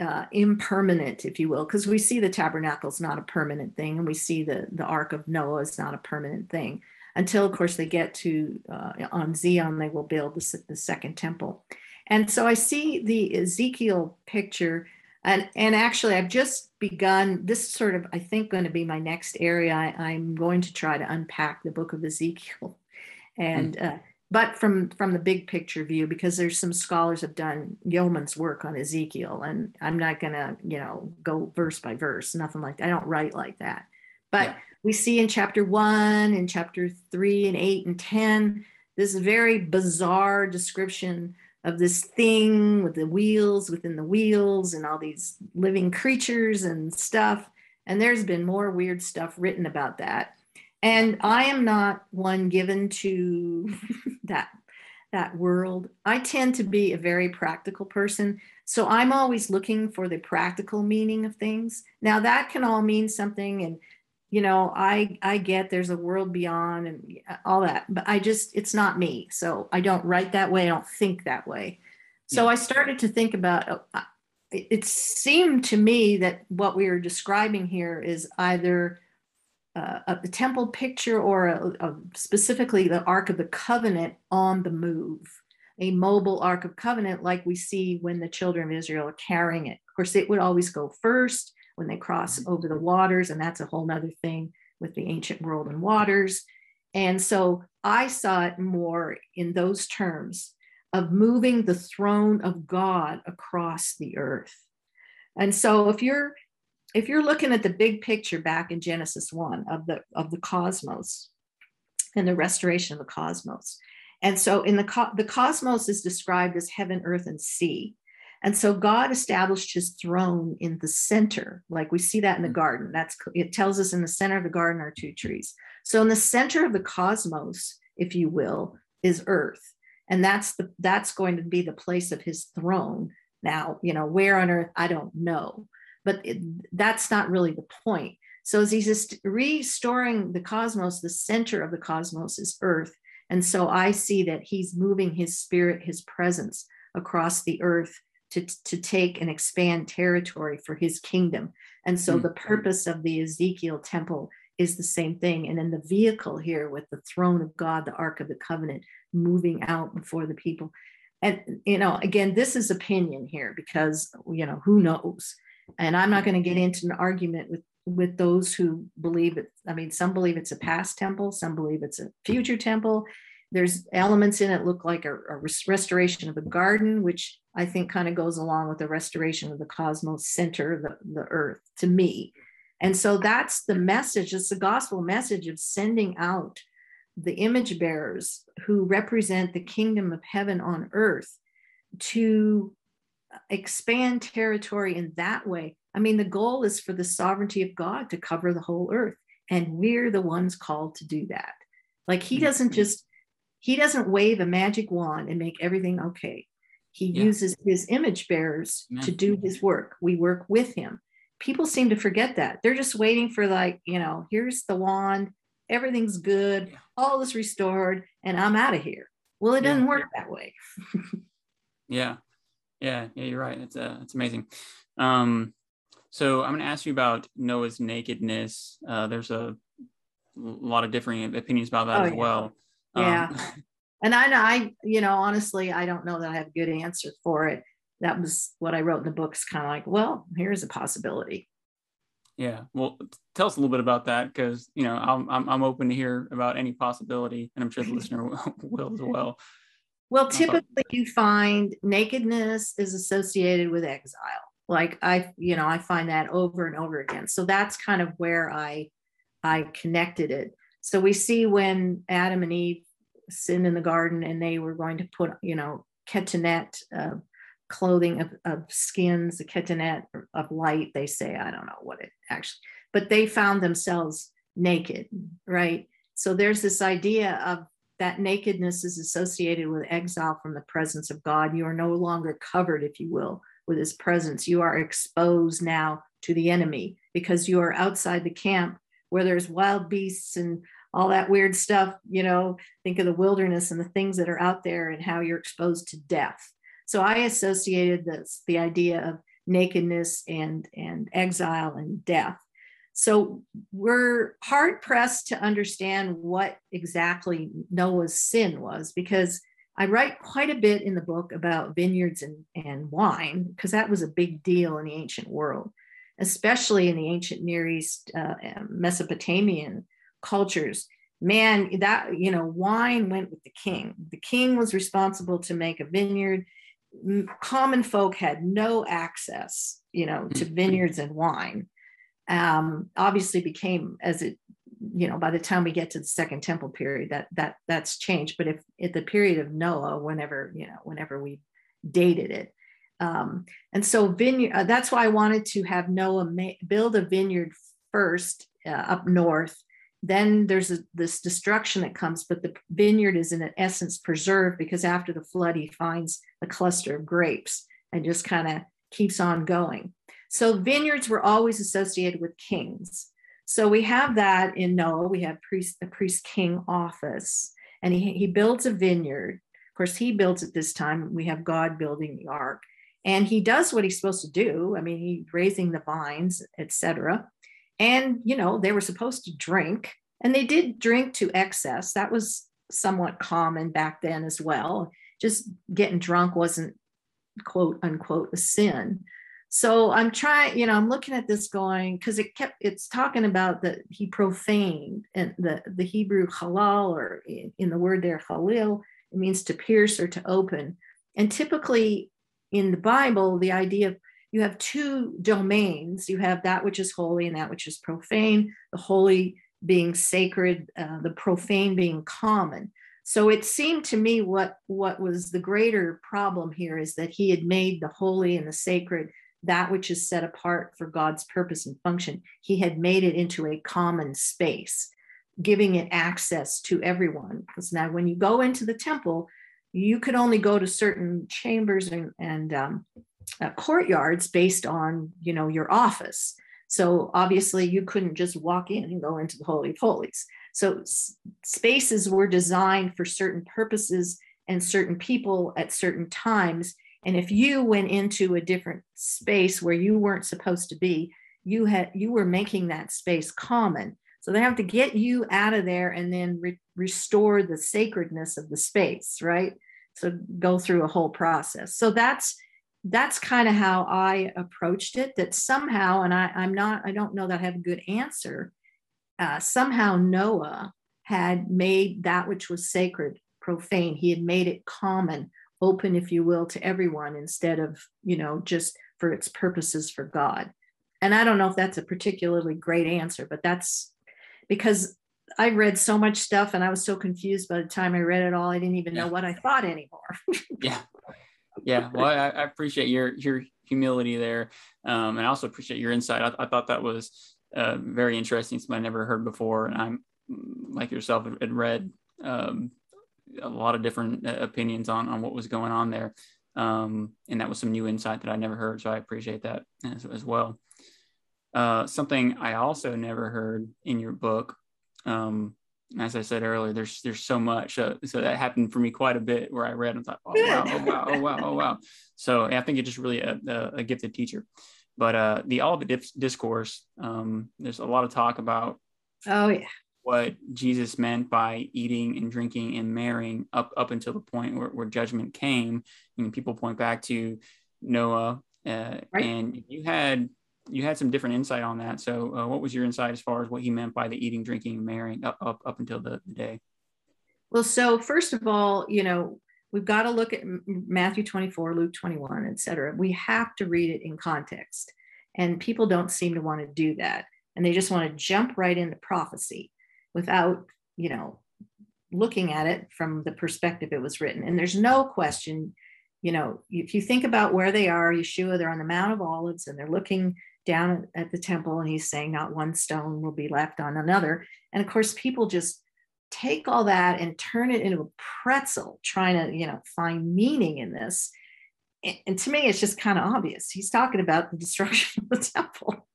uh, impermanent, if you will, because we see the tabernacle is not a permanent thing, and we see the the Ark of Noah is not a permanent thing until, of course, they get to uh, on Zion, they will build the, the second temple. And so I see the Ezekiel picture, and and actually I've just begun. This is sort of I think going to be my next area. I, I'm going to try to unpack the book of Ezekiel, and. Uh, but from from the big picture view because there's some scholars have done yeoman's work on ezekiel and i'm not going to you know go verse by verse nothing like that i don't write like that but Yeah. we see in chapter 1 and chapter 3 and 8 and 10 this very bizarre description of this thing with the wheels within the wheels and all these living creatures and stuff. And there's been more weird stuff written about that. And i am not one given to that that world. I tend to be a very practical person. So i'm always looking for the practical meaning of things. Now that can all mean something and you know i i get there's a world beyond and all that but i just it's not me so i don't write that way i don't think that way so Yeah. i started to think about uh, uh, it seemed to me that what we are describing here is either uh, a the temple picture or a, a- specifically the Ark of the Covenant on the move, a mobile Ark of Covenant like we see when the children of Israel are carrying it. Of course, it would always go first when they cross over the waters, and that's a whole nother thing with the ancient world and waters. And so I saw it more in those terms of moving the throne of God across the earth. And so if you're if you're looking at the big picture back in Genesis 1 of the of the cosmos and the restoration of the cosmos. And so in the co- the cosmos is described as heaven, earth and sea. And so God established his throne in the center, like we see that in the mm. garden. That's it tells us in the center of the garden are two trees. So in the center of the cosmos, if you will, is earth. And that's the that's going to be the place of his throne. Now, you know, where on earth, I don't know but it, that's not really the point. So as he's just restoring the cosmos, the center of the cosmos is Earth, and so I see that he's moving his spirit, his presence across the earth to to take and expand territory for his kingdom. And so Hmm. the purpose of the Ezekiel temple is the same thing. And then the vehicle here with the throne of God, the Ark of the Covenant, moving out before the people. And you know, again, this is opinion here because you know who knows and I'm not going to get into an argument with with those who believe it. I mean, some believe it's a past temple, some believe it's a future temple. There's elements in it look like a, a restoration of a garden, which I think kind of goes along with the restoration of the cosmos center, the, the earth, to me. And so that's the message. It's the gospel message of sending out the image bearers who represent the kingdom of heaven on earth to expand territory in that way. I mean, the goal is for the sovereignty of God to cover the whole earth. And we're the ones called to do that. Like he doesn't mm-hmm. just, he doesn't wave a magic wand and make everything okay. He yeah. uses his image bearers Amen. to do his work. We work with him. People seem to forget that. They're just waiting for, like, you know, here's the wand, everything's good, yeah. all is restored, and I'm out of here. Well, it doesn't work that way. yeah. Yeah. Yeah. You're right. It's, uh, it's amazing. Um, so I'm going to ask you about Noah's nakedness. Uh, there's a lot of differing opinions about that oh, as yeah. well. Yeah. Um, and I, I, you know, honestly, I don't know that I have a good answer for it. That was what I wrote in the books, kind of like, well, here's a possibility. Yeah. Well, tell us a little bit about that because, you know, I'm, I'm, I'm open to hear about any possibility and I'm sure the listener will as well. Well, typically you find nakedness is associated with exile like i you know i find that over and over again so that's kind of where i i connected it so we see when adam and eve sinned in the garden and they were going to put you know ketonet uh, clothing of, of skins the ketonet of light they say i don't know what it actually but they found themselves naked right so there's this idea of that nakedness is associated with exile from the presence of god you are no longer covered if you will with his presence. You are exposed now to the enemy because you are outside the camp where there's wild beasts and all that weird stuff. You know, think of the wilderness and the things that are out there and how you're exposed to death. So I associated this the idea of nakedness and and exile and death. So we're hard pressed to understand what exactly Noah's sin was because I write quite a bit in the book about vineyards and, and wine because that was a big deal in the ancient world, especially in the ancient Near East, uh, Mesopotamian cultures. Man, that, you know, wine went with the king. The king was responsible to make a vineyard. Common folk had no access, you know, to mm-hmm. vineyards and wine. Um, obviously became as it you know by the time we get to the second temple period that that that's changed but if at the period of noah whenever you know whenever we dated it um, and so vineyard uh, that's why i wanted to have noah ma- build a vineyard first uh, up north then there's a, this destruction that comes but the vineyard is in essence preserved because after the flood he finds a cluster of grapes and just kind of keeps on going so vineyards were always associated with kings so we have that in Noah. We have priest, a priest king office, and he, he builds a vineyard. Of course, he builds it this time. We have God building the ark, and he does what he's supposed to do. I mean, he's raising the vines, etc. And you know, they were supposed to drink, and they did drink to excess. That was somewhat common back then as well. Just getting drunk wasn't quote unquote a sin so i'm trying you know i'm looking at this going because it kept it's talking about that he profaned and the the hebrew halal or in, in the word there halil it means to pierce or to open and typically in the bible the idea of you have two domains. You have that which is holy and that which is profane. The holy being sacred uh, the profane being common. So it seemed to me what what was the greater problem here is that he had made the holy and the sacred that which is set apart for God's purpose and function, he had made it into a common space, giving it access to everyone. Because now, when you go into the temple, you could only go to certain chambers and, and um, uh, courtyards based on, you know, your office. So obviously, you couldn't just walk in and go into the holy of holies. So s- spaces were designed for certain purposes and certain people at certain times and if you went into a different space where you weren't supposed to be, you had you were making that space common. So they have to get you out of there and then re- restore the sacredness of the space, right? So go through a whole process. So that's that's kind of how I approached it. That somehow, and I, I'm not, I don't know that I have a good answer. Uh, somehow Noah had made that which was sacred profane. He had made it common, open, if you will, to everyone instead of, you know, just for its purposes for God. And I don't know if that's a particularly great answer, but that's because I read so much stuff and I was so confused by the time I read it all. I didn't even know what I thought anymore. yeah yeah well I, I appreciate your your humility there um, and i also appreciate your insight i, I thought that was uh, very interesting something i never heard before and i'm like yourself had read um, a lot of different uh, opinions on on what was going on there um, and that was some new insight that i never heard so i appreciate that as, as well uh, something i also never heard in your book um, as I said earlier, there's there's so much. Uh, so that happened for me quite a bit where I read and thought, oh wow, oh wow, oh wow, oh wow. So I think it's just really a, a, a gifted teacher. But uh, the Olivet Dis- Discourse, um, there's a lot of talk about oh, yeah. what Jesus meant by eating and drinking and marrying up up until the point where, where judgment came. And people point back to Noah, uh, Right. and you had you had some different insight on that. So, uh, what was your insight as far as what he meant by the eating, drinking, and marrying up up, up until the, the day? Well, so first of all, you know, we've got to look at Matthew 24, Luke 21, et cetera. We have to read it in context. And people don't seem to want to do that. And they just want to jump right into prophecy without, you know, looking at it from the perspective it was written. And there's no question, you know, if you think about where they are, Yeshua, they're on the Mount of Olives and they're looking down at the temple and he's saying, not one stone will be left on another. And of course, people just take all that and turn it into a pretzel trying to you know find meaning in this. And, to me it's just kind of obvious. He's talking about the destruction of the temple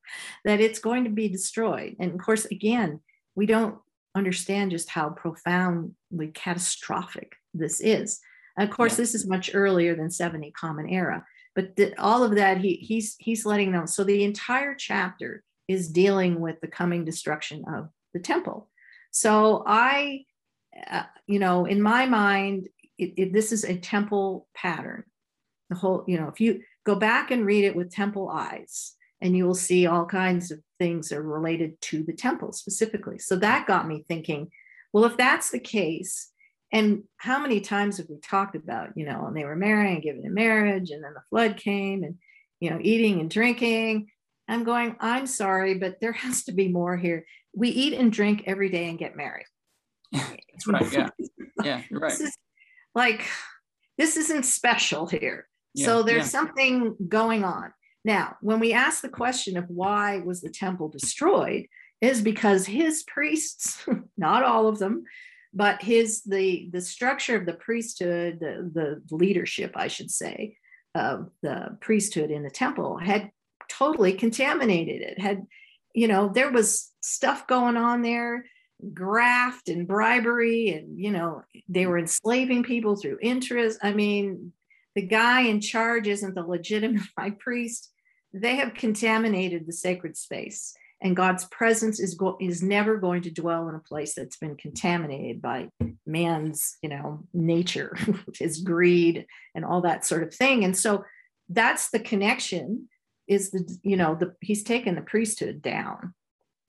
that it's going to be destroyed. And of course again we don't understand just how profoundly catastrophic this is. And of course this is much earlier than 70 common era but the, all of that he he's he's letting them so the entire chapter is dealing with the coming destruction of the temple so I, uh, you know, in my mind, it, it, this is a temple pattern. The whole, you know, if you go back and read it with temple eyes, and you will see all kinds of things are related to the temple specifically. So that got me thinking, well, if that's the case, and how many times have we talked about, you know, and they were marrying and given in marriage, and then the flood came, and you know, eating and drinking. I'm going, I'm sorry, but there has to be more here. We eat and drink every day and get married. That's right. Yeah. Yeah. You're right. This is like, this isn't special here. Yeah, so there's yeah. something going on. Now, when we ask the question of why was the temple destroyed, is because his priests, not all of them, but his the the structure of the priesthood, the, the leadership, I should say, of the priesthood in the temple had totally contaminated it. Had, you know, there was stuff going on there, graft and bribery, and you know, they were enslaving people through interest. I mean, the guy in charge isn't the legitimate high priest. They have contaminated the sacred space, and God's presence is go- is never going to dwell in a place that's been contaminated by man's, you know, nature, his greed, and all that sort of thing. And so, that's the connection. Is the you know the he's taken the priesthood down,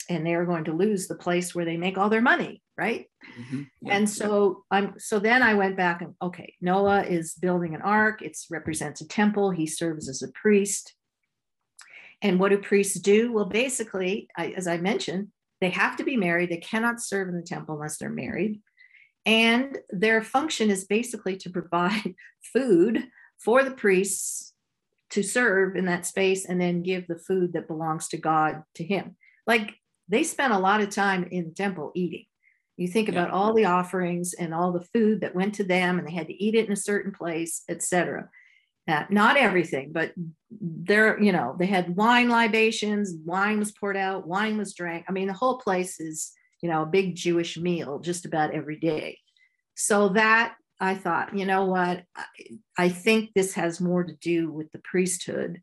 and they're going to lose the place where they make all their money, right? Mhm. Yeah. and so i'm so then i went back and okay noah is building an ark it represents a temple he serves as a priest and what do priests do? Well basically I, as i mentioned they have to be married. They cannot serve in the temple unless they're married. And their function is basically to provide food for the priests to serve in that space and then give the food that belongs to god to him. Like they spent a lot of time in the temple eating. You think Yeah. about all the offerings and all the food that went to them, and they had to eat it in a certain place, etc. Not everything, but there, you know, they had wine libations. Wine was poured out. Wine was drank. I mean, the whole place is, you know, a big Jewish meal just about every day. So that I thought, you know what, I, I think this has more to do with the priesthood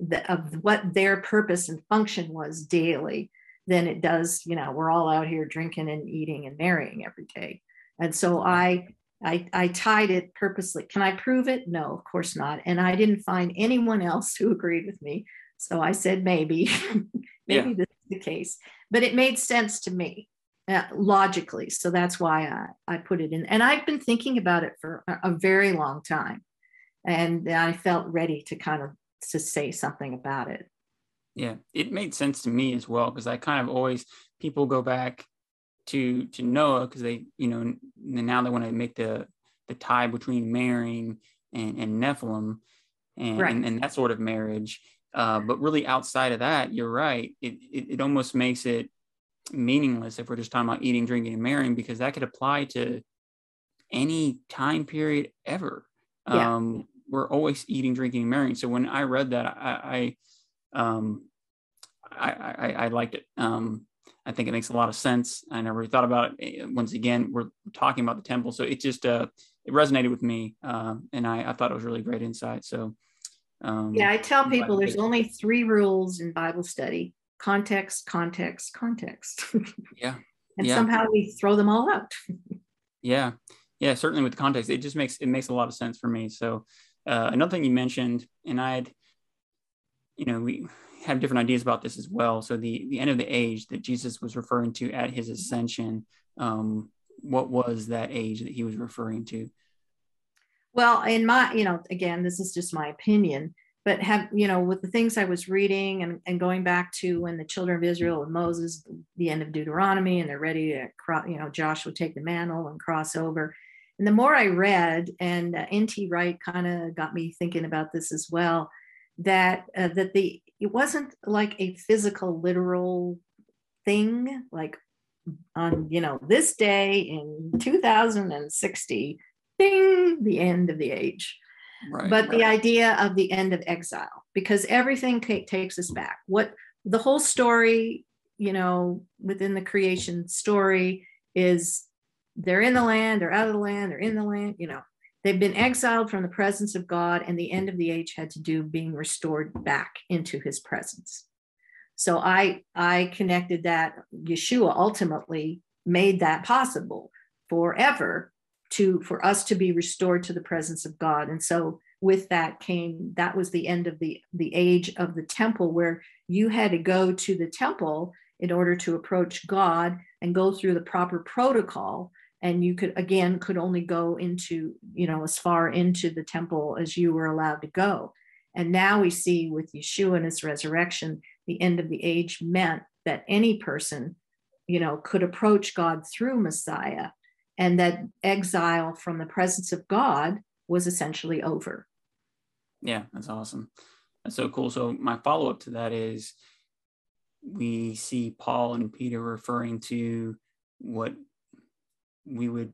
the, of what their purpose and function was daily than it does, you know, we're all out here drinking and eating and marrying every day. And so I I, I tied it purposely. Can I prove it? No, of course not. And I didn't find anyone else who agreed with me. So I said, maybe, maybe Yeah. this is the case. But it made sense to me uh, logically. So that's why I, I put it in. And I've been thinking about it for a, a very long time. And I felt ready to kind of to say something about it. Yeah, it made sense to me as well because I kind of always people go back to to Noah because they you know now they want to make the the tie between marrying and, and Nephilim and, Right. and and that sort of marriage. Uh, but really, outside of that, you're right. It, it it almost makes it meaningless if we're just talking about eating, drinking, and marrying because that could apply to any time period ever. Yeah. Um, we're always eating, drinking, and marrying. So when I read that, I, I um, I, I, I liked it. Um, I think it makes a lot of sense. I never really thought about it. Eh, Once again, we're talking about the temple, so it just uh, it resonated with me, um, and I, I thought it was really great insight. So um, Yeah, I tell people there's only three rules in Bible study context, context, context. yeah, and Yeah. somehow we throw them all out. yeah, yeah. Certainly with the context, it just makes it makes a lot of sense for me. So uh, another thing you mentioned, and I had, you know, we have different ideas about this as well. So the the end of the age that Jesus was referring to at his ascension, um, what was that age that he was referring to? Well, in my, you know, again, this is just my opinion, but have, you know, with the things I was reading and, and going back to when the children of Israel and Moses, the end of Deuteronomy, and they're ready to, cross. you know, Joshua take the mantle and cross over. And the more I read, and uh, N.T. Wright kind of got me thinking about this as well, that uh, that the it wasn't like a physical, literal thing, like on you know this day in 2060 ding, the end of the age. Right. But the idea of the end of exile, because everything ta- takes us back. What the whole story, you know, within the creation story is they're in the land, they're out of the land, they're in the land, you know, they've been exiled from the presence of God, and the end of the age had to do being restored back into his presence. So I I connected that Yeshua ultimately made that possible forever to for us to be restored to the presence of God. And so with that came that was the end of the the age of the temple where you had to go to the temple in order to approach God and go through the proper protocol and you could again could only go into you know as far into the temple as you were allowed to go and now we see with yeshua and his resurrection the end of the age meant that any person you know could approach god through messiah and that exile from the presence of god was essentially over Yeah, that's awesome. That's so cool. So my follow up to that is we see Paul and Peter referring to what we would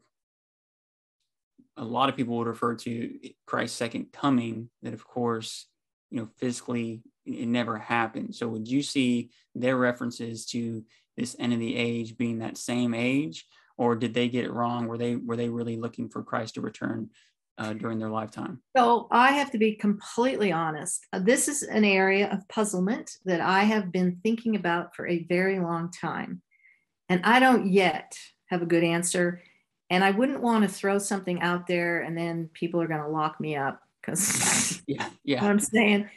a lot of people would refer to Christ's second coming that of course, you know, physically it never happened. So would you see their references to this end of the age being that same age or did they get it wrong? Were they were they really looking for Christ to return uh, during their lifetime? So I have to be completely honest. This is an area of puzzlement that I have been thinking about for a very long time. And I don't yet have a good answer. And I wouldn't want to throw something out there and then people are going to lock me up because Yeah, what yeah. I'm saying.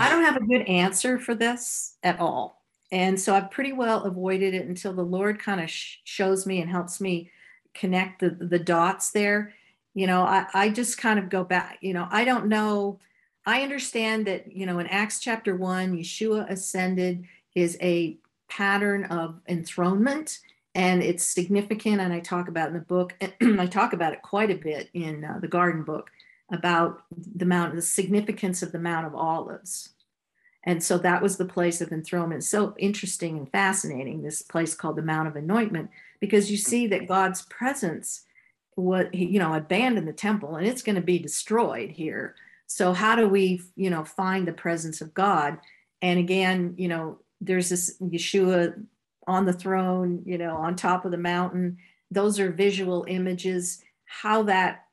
I don't have a good answer for this at all. And so I've pretty well avoided it until the Lord kind of sh- shows me and helps me connect the, the dots there. You know, I, I just kind of go back, you know, I don't know. I understand that, you know, in Acts chapter one, Yeshua ascended is a pattern of enthronement and it's significant. And I talk about in the book, I talk about it quite a bit in uh, the garden book about the mount, the significance of the Mount of Olives. And so that was the place of enthronement. So interesting and fascinating, this place called the Mount of Anointment, because you see that God's presence what you know abandoned the temple and it's going to be destroyed here so how do we you know find the presence of god and again you know there's this yeshua on the throne you know on top of the mountain. Those are visual images. How that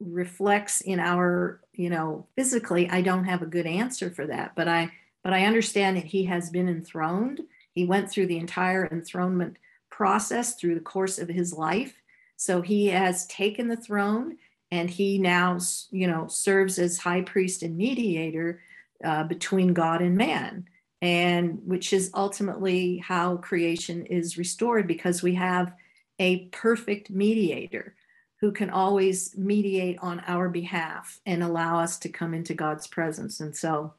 reflects in our you know physically i don't have a good answer for that but i but i understand that he has been enthroned. He went through the entire enthronement process through the course of his life. So he has taken the throne and he now, you know, serves as high priest and mediator uh, between God and man, and which is ultimately how creation is restored because we have a perfect mediator who can always mediate on our behalf and allow us to come into God's presence. And so,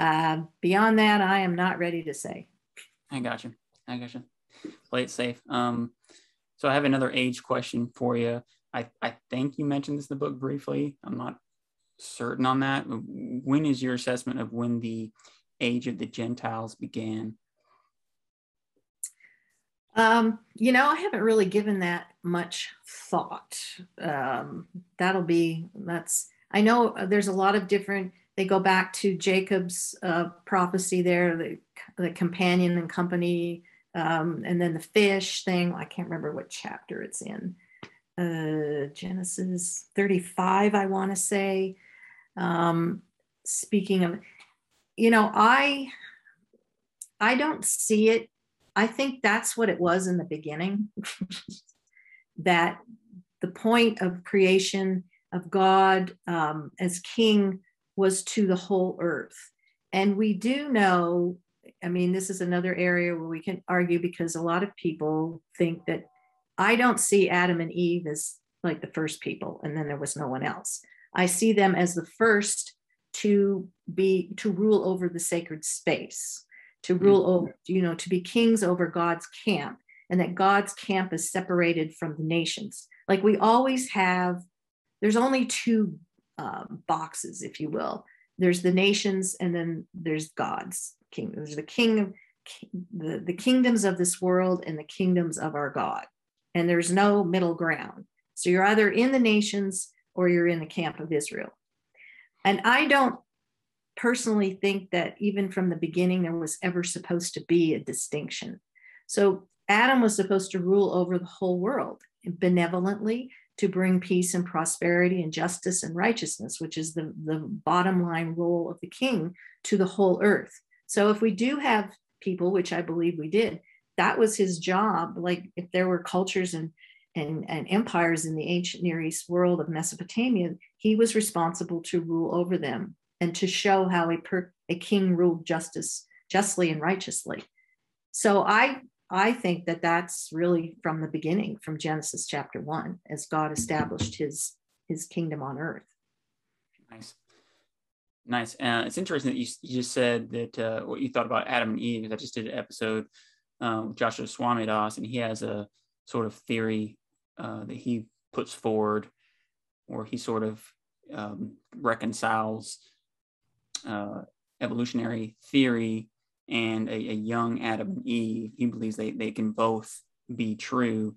uh, beyond that, I am not ready to say. I got you. I got you. Play it safe. Um, so I have another age question for you. I, I think you mentioned this in the book briefly. I'm not certain on that. When is your assessment of when the age of the Gentiles began? Um, you know, I haven't really given that much thought. Um, that'll be, that's, I know there's a lot of different, they go back to Jacob's uh, prophecy there, the, the companion and company, um, and then the fish thing. I can't remember what chapter it's in. Uh, Genesis 35, I want to say. Um, speaking of, you know, I, I don't see it I think that's what it was in the beginning. that the point of creation of God um, as king was to the whole earth. And we do know, I mean, this is another area where we can argue because a lot of people think that I don't see Adam and Eve as like the first people and then there was no one else. I see them as the first to be to rule over the sacred space to mm-hmm. rule over, you know, to be kings over God's camp, and that God's camp is separated from the nations. Like we always have, there's only two um, boxes, if you will. There's the nations, and then there's God's kingdom. There's the king of the, the kingdoms of this world and the kingdoms of our God. And there's no middle ground. So you're either in the nations or you're in the camp of Israel. And I don't personally think that even from the beginning, there was ever supposed to be a distinction. So Adam was supposed to rule over the whole world benevolently to bring peace and prosperity and justice and righteousness, which is the, the bottom line role of the king to the whole earth. So if we do have people, which I believe we did, that was his job. Like if there were cultures and and, and empires in the ancient Near East world of Mesopotamia, he was responsible to rule over them and to show how a, per, a king ruled justice justly and righteously. So I I think that that's really from the beginning, from Genesis chapter one, as God established His His kingdom on earth. Nice, nice. Uh, it's interesting that you, you just said that uh, what you thought about Adam and Eve. I just did an episode um, with Joshua Swamidass, and he has a sort of theory uh, that he puts forward, or he sort of um, reconciles uh, evolutionary theory and a, a, young Adam and Eve, he believes they, they can both be true.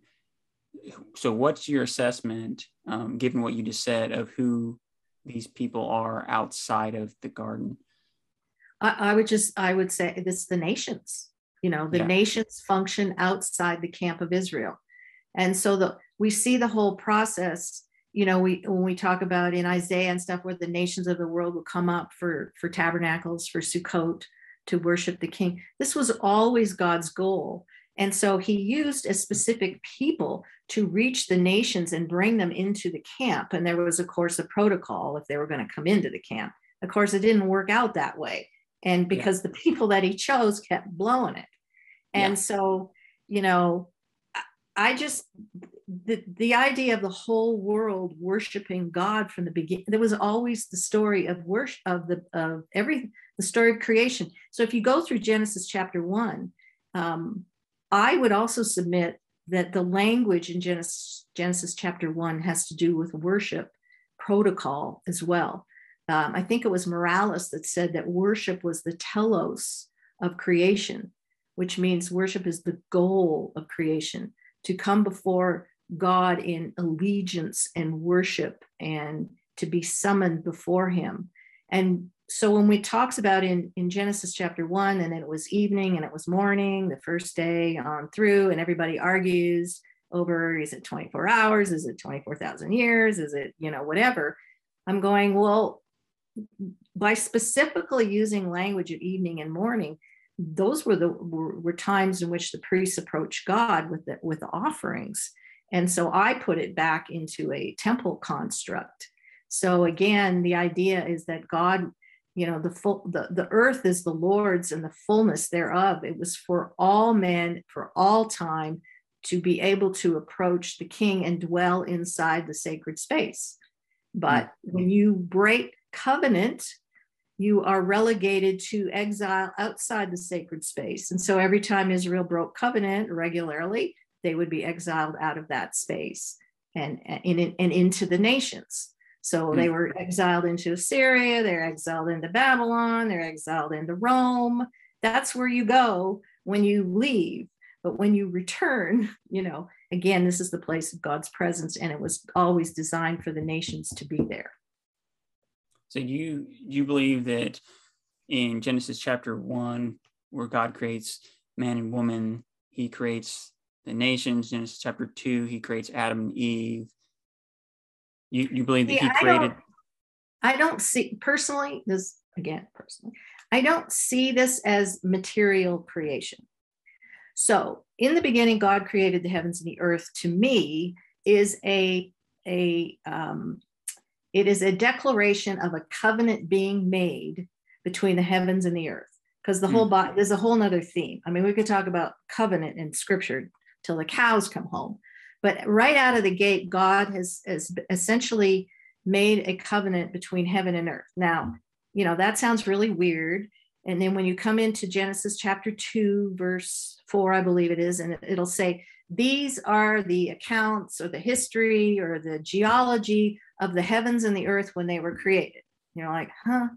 So, what's your assessment, um, given what you just said, of who these people are outside of the garden? I, I would just, I would say this the nations. You know, the yeah. nations function outside the camp of Israel. And so the we see the whole process you know we when we talk about in isaiah and stuff where the nations of the world will come up for for tabernacles for sukkot to worship the king this was always god's goal. And so he used a specific people to reach the nations and bring them into the camp. And there was of course a protocol if they were going to come into the camp. Of course it didn't work out that way. And because yeah. the people that he chose kept blowing it. And yeah. so you know I just the the idea of the whole world worshiping God from the beginning. There was always the story of worship of the of every the story of creation. So if you go through Genesis chapter one, um, I would also submit that the language in Genesis Genesis chapter one has to do with worship protocol as well. Um, I think it was Morales that said that worship was the telos of creation, which means worship is the goal of creation to come before God in allegiance and worship and to be summoned before him. And so when we talks about in, in Genesis chapter one, and it was evening and it was morning, the first day on through, and everybody argues over is it 24 hours? Is it 24,000 years? Is it, you know, whatever? I'm going, well, by specifically using language of evening and morning, those were the were, were times in which the priests approached God with the with the offerings. And so I put it back into a temple construct. So again, the idea is that God, you know, the full the, the earth is the Lord's and the fullness thereof. It was for all men for all time to be able to approach the king and dwell inside the sacred space. But mm. when you break covenant, you are relegated to exile outside the sacred space. And so every time Israel broke covenant regularly, they would be exiled out of that space and, and, and into the nations. So hmm. they were exiled into Assyria, they're exiled into Babylon, they're exiled into Rome. That's where you go when you leave. But when you return, you know, again, this is the place of God's presence, and it was always designed for the nations to be there. So you you believe that in Genesis chapter one, where God creates man and woman, He creates the nations. Genesis chapter two, He creates Adam and Eve. You you believe that Yeah, He I created? don't- I don't see personally this again personally. I don't see this as material creation. So, in the beginning, God created the heavens and the earth. To me, is a a um, it is a declaration of a covenant being made between the heavens and the earth. Because the whole mm. body, there's a whole nother theme. I mean, we could talk about covenant in Scripture till the cows come home, but right out of the gate, God has, has essentially made a covenant between heaven and earth. Now, you know, that sounds really weird. And then when you come into Genesis chapter 2, verse 4, I believe it is, and it'll say, These are the accounts or the history or the geology of the heavens and the earth when they were created. You're like, huh?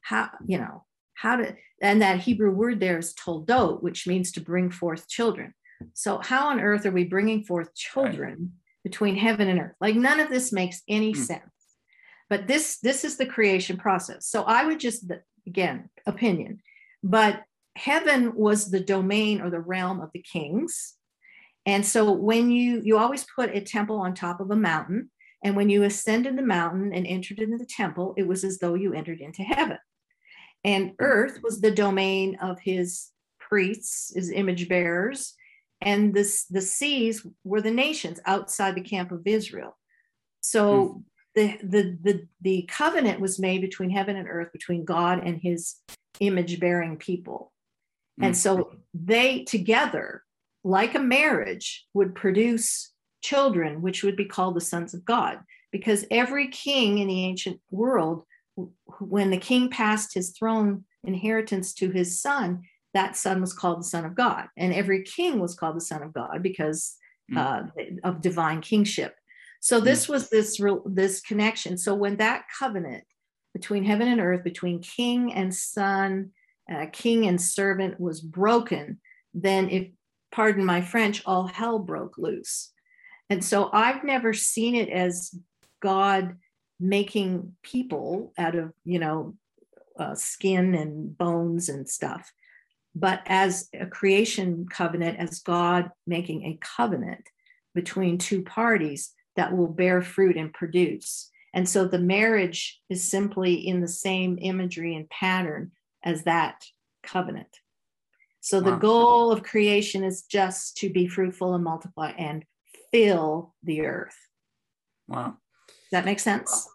How, you know, how did, and that Hebrew word there is toldot, which means to bring forth children. So, how on earth are we bringing forth children between heaven and earth? Like, none of this makes any Hmm. sense. But this this is the creation process. So, I would just again opinion, but heaven was the domain or the realm of the kings. And so, when you you always put a temple on top of a mountain, and when you ascended the mountain and entered into the temple, it was as though you entered into heaven. And earth was the domain of his priests, his image bearers, and this the seas were the nations outside the camp of Israel. So the, the the the covenant was made between heaven and earth, between God and his image bearing people. And Mm. so they together, like a marriage, would produce children, which would be called the sons of God, because every king in the ancient world, when the king passed his throne inheritance to his son, that son was called the son of God, and every king was called the son of God because Mm. uh, of divine kingship. So this was this this connection. So when that covenant between heaven and earth, between king and son, uh, king and servant was broken, then if pardon my French, all hell broke loose. And so I've never seen it as God making people out of, you know, uh, skin and bones and stuff, but as a creation covenant, as God making a covenant between two parties that will bear fruit and produce. And so the marriage is simply in the same imagery and pattern as that covenant. So the Wow. goal of creation is just to be fruitful and multiply and fill the earth. Wow. Does that make sense?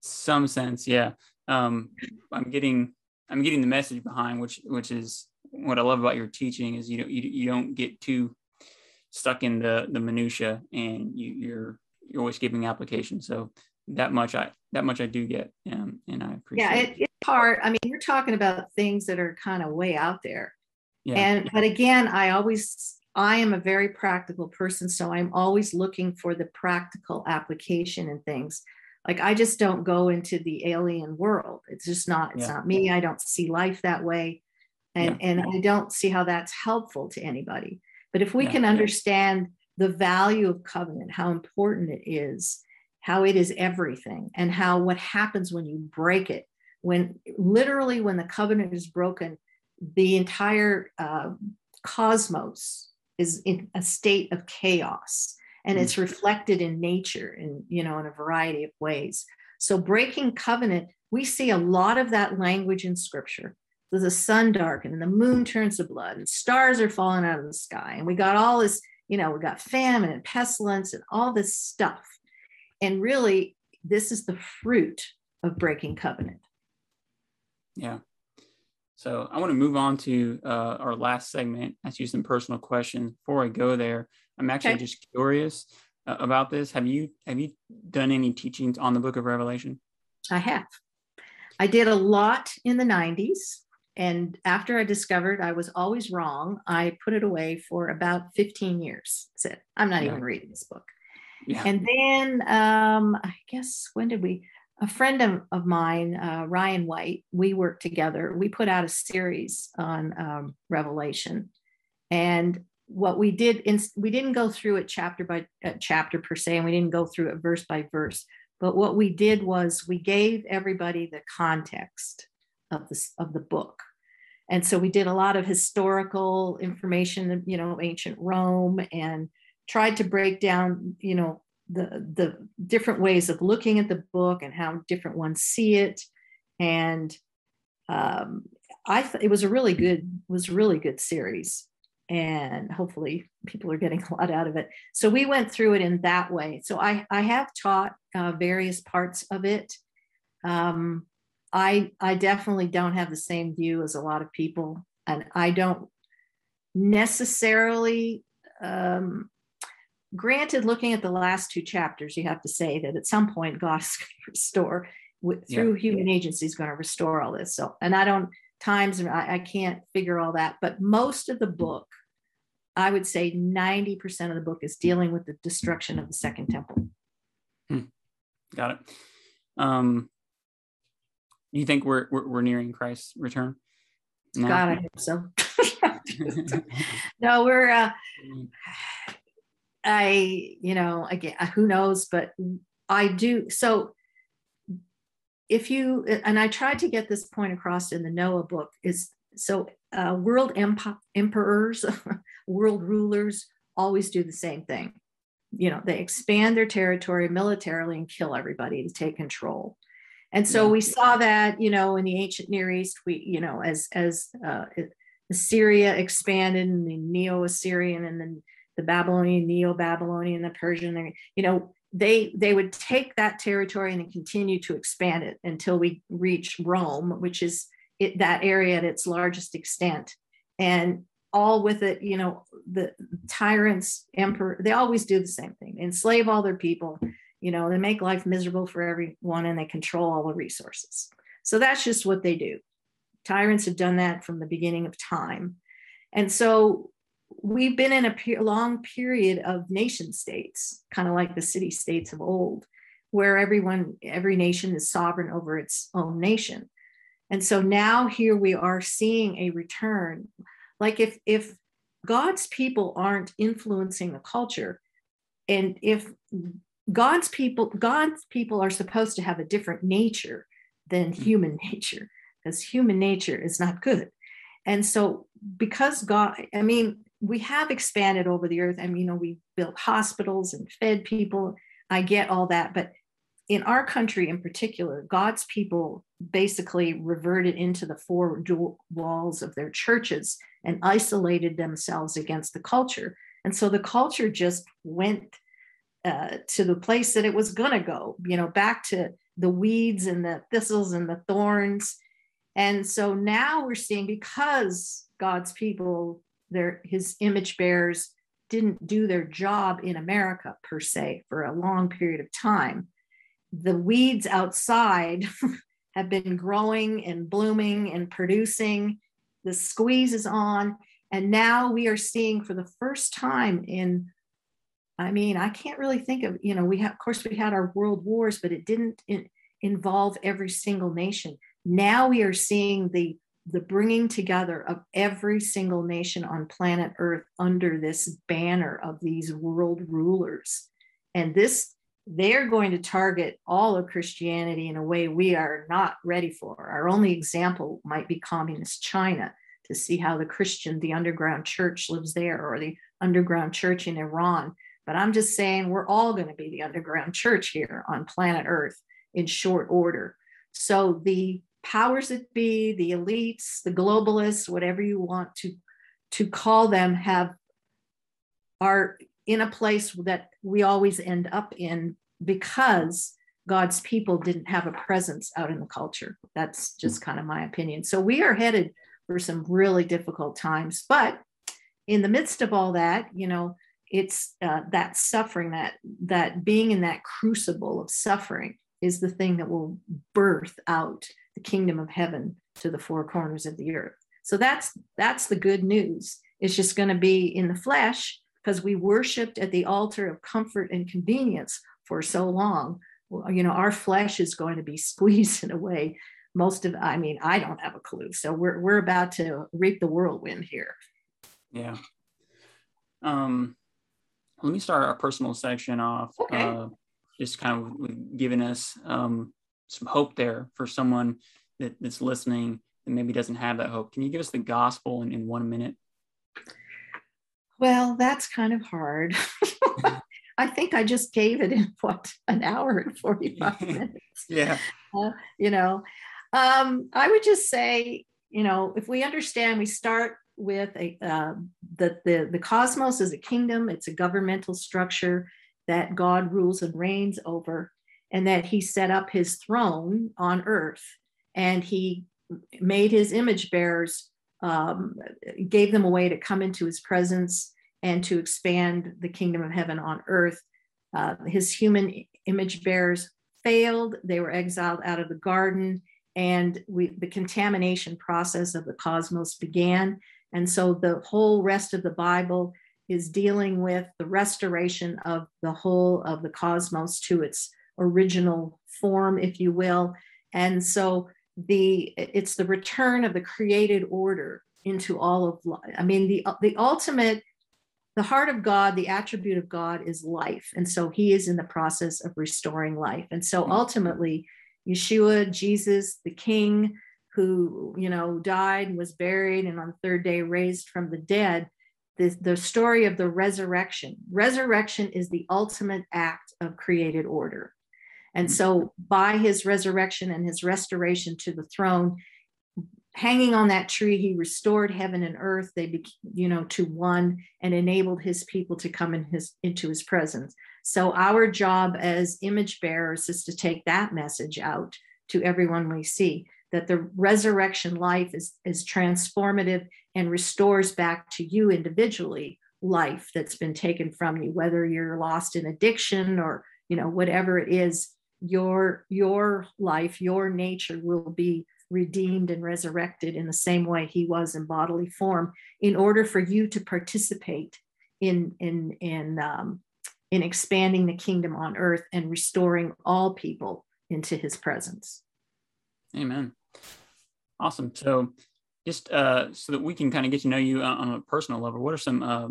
some sense yeah um i'm getting i'm getting the message behind which which is what i love about your teaching is you don't you, you don't get too stuck in the the minutia and you you're you're always giving application so that much i that much i do get um, and i appreciate Yeah, it. it, it's hard. I mean, you're talking about things that are kind of way out there. yeah And but again, I always I am a very practical person, so I'm always looking for the practical application and things. Like I just don't go into the alien world. It's just not. It's Yeah. not me. I don't see life that way, and and I don't see how that's helpful to anybody. But if we Yeah. can understand the value of covenant, how important it is, how it is everything, and how what happens when you break it, when literally when the covenant is broken, the entire uh, cosmos is in a state of chaos and Mm. it's reflected in nature in you know in a variety of ways so breaking covenant we see a lot of that language in scripture the sun darkened and the moon turns to blood and stars are falling out of the sky and we got all this you know, we got famine and pestilence and all this stuff. And really, this is the fruit of breaking covenant. Yeah. So I want to move on to uh, our last segment. Ask you some personal questions. Before I go there, I'm actually Okay. just curious uh, about this. Have you have you done any teachings on the Book of Revelation? I have. I did a lot in the 90s. And after I discovered I was always wrong, I put it away for about 15 years. Said, I'm not Yeah. even reading this book. And then um, I guess when did we? A friend of, of mine, uh, Ryan White, we worked together. We put out a series on um, Revelation, and what we did, in, we didn't go through it chapter by uh, chapter per se, and we didn't go through it verse by verse. But what we did was we gave everybody the context of this of the book. And so we did a lot of historical information, you know, ancient Rome and tried to break down, you know, the the different ways of looking at the book and how different ones see it. And um, I th- it was a really good was a really good series, and hopefully people are getting a lot out of it. So we went through it in that way. So I I have taught uh, various parts of it. Um, I I definitely don't have the same view as a lot of people, and I don't necessarily. Um, granted, looking at the last two chapters, you have to say that at some point God's going to restore with, Yeah. through human agencies going to restore all this. So, and I don't times I, I can't figure all that, but most of the book, I would say ninety percent of the book is dealing with the destruction of the second temple. Got it. Um, you think we're we're, we're nearing Christ's return? No? God, I hope so. no, we're. uh I, you know, again, who knows, but I do. So if you, and I tried to get this point across in the Noah book, is so uh, world emp- emperors, world rulers always do the same thing. You know, they expand their territory militarily and kill everybody to take control. And so Yeah. we saw that, you know, in the ancient Near East, we, you know, as as uh, Assyria expanded and the Neo-Assyrian and then the Babylonian, Neo-Babylonian, the Persian, you know, they they would take that territory and continue to expand it until we reach Rome, which is it, that area at its largest extent, and all with it, you know, the tyrants, emperor, they always do the same thing: enslave all their people. You know, they make life miserable for everyone, and they control all the resources. So that's just what they do. Tyrants have done that from the beginning of time, and so we've been in a pe- long period of nation states, kind of like the city states of old, where everyone, every nation is sovereign over its own nation. And so now here we are seeing a return. Like if if God's people aren't influencing the culture, and if God's people, God's people are supposed to have a different nature than hmm. human nature, because human nature is not good. And so because God, I mean, we have expanded over the earth. I mean, you know, we built hospitals and fed people. I get all that. But in our country in particular, God's people basically reverted into the four walls of their churches and isolated themselves against the culture. And so the culture just went uh, to the place that it was going to go, you know, back to the weeds and the thistles and the thorns. And so now we're seeing because God's people their his image bearers didn't do their job in America per se for a long period of time. The weeds outside have been growing and blooming and producing. The squeeze is on. And now we are seeing for the first time in, I mean, I can't really think of, you know, we have, of course, we had our world wars, but it didn't in, involve every single nation. Now we are seeing the the bringing together of every single nation on planet Earth under this banner of these world rulers. And this, they're going to target all of Christianity in a way we are not ready for. Our only example might be communist China to see how the Christian, the underground church lives there, or the underground church in Iran. But I'm just saying we're all going to be the underground church here on planet Earth in short order. So the powers that be, the elites, the globalists, whatever you want to, to call them, have are in a place that we always end up in because God's people didn't have a presence out in the culture. That's just kind of my opinion. So we are headed for some really difficult times. But in the midst of all that, you know, it's uh, that suffering, that that being in that crucible of suffering is the thing that will birth out the kingdom of heaven to the four corners of the earth. So that's that's the good news. It's just going to be in the flesh because we worshiped at the altar of comfort and convenience for so long. You know, our flesh is going to be squeezed in a way. Most of, I mean, I don't have a clue. So we're we're about to reap the whirlwind here. Yeah. Um, let me start our personal section off. Okay. Uh, just kind of giving us um, some hope there for someone that, that's listening and maybe doesn't have that hope. Can you give us the gospel in, in one minute? Well, that's kind of hard. I think I just gave it in what an hour and 45 minutes. Yeah. Uh, you know, um, I would just say, you know, if we understand, we start with a uh, the, the the cosmos is a kingdom. It's a governmental structure that God rules and reigns over, and that He set up His throne on earth, and He made His image bearers, um, gave them a way to come into His presence and to expand the kingdom of heaven on earth. Uh, his human image bearers failed; they were exiled out of the garden and we, the contamination process of the cosmos began. And so the whole rest of the Bible is dealing with the restoration of the whole of the cosmos to its original form, if you will. And so the it's the return of the created order into all of life. I mean, the the ultimate, the heart of God, the attribute of God is life. And so he is in the process of restoring life. And so hmm. ultimately, Yeshua, Jesus, the King, who you know died and was buried and on the third day raised from the dead the, the story of the resurrection resurrection is the ultimate act of created order and mm. so by his resurrection and his restoration to the throne hanging on that tree he restored heaven and earth. They be, you know to one and enabled his people to come in his into his presence. So our job as image bearers is to take that message out to everyone we see that the resurrection life is, is transformative and restores back to you individually life that's been taken from you whether you're lost in addiction or you know whatever it is your your life your nature will be redeemed and resurrected in the same way he was in bodily form in order for you to participate in in in um, in expanding the kingdom on earth and restoring all people into his presence amen Awesome. So, just uh, so that we can kind of get to know you on a personal level, what are some uh,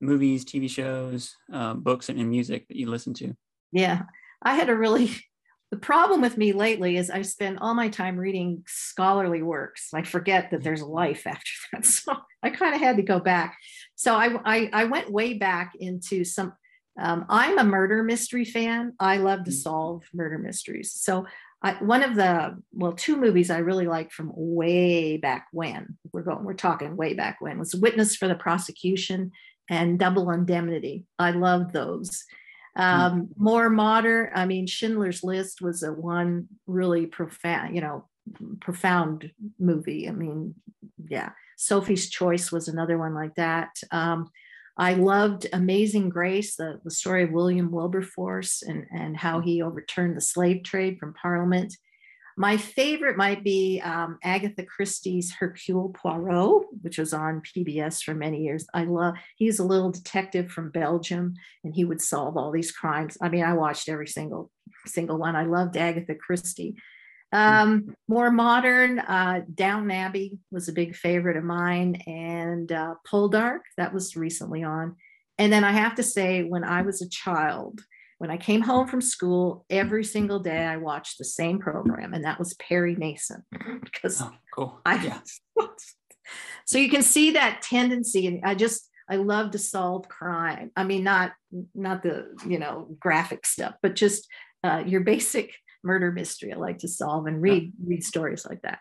movies, TV shows, uh, books, and, and music that you listen to? Yeah, I had a really the problem with me lately is I spend all my time reading scholarly works. I forget that there's life after that. So I kind of had to go back. So I, I, I went way back into some. Um, I'm a murder mystery fan. I love to mm. solve murder mysteries. So I, one of the well two movies i really like from way back when we're going we're talking way back when was witness for the prosecution and double indemnity i love those um, mm-hmm. more modern i mean schindler's list was a one really profound you know profound movie i mean yeah sophie's choice was another one like that um, I loved Amazing Grace, the, the story of William Wilberforce and, and how he overturned the slave trade from Parliament. My favorite might be um, Agatha Christie's Hercule Poirot, which was on PBS for many years. I love, he's a little detective from Belgium and he would solve all these crimes. I mean, I watched every single single one. I loved Agatha Christie. Um, more modern, uh, Downton Abbey was a big favorite of mine, and uh, Poldark that was recently on. And then I have to say, when I was a child, when I came home from school, every single day I watched the same program, and that was Perry Mason because oh, cool. I. Yeah. so you can see that tendency, and I just I love to solve crime. I mean, not not the you know graphic stuff, but just uh, your basic murder mystery I like to solve and read yeah. read stories like that.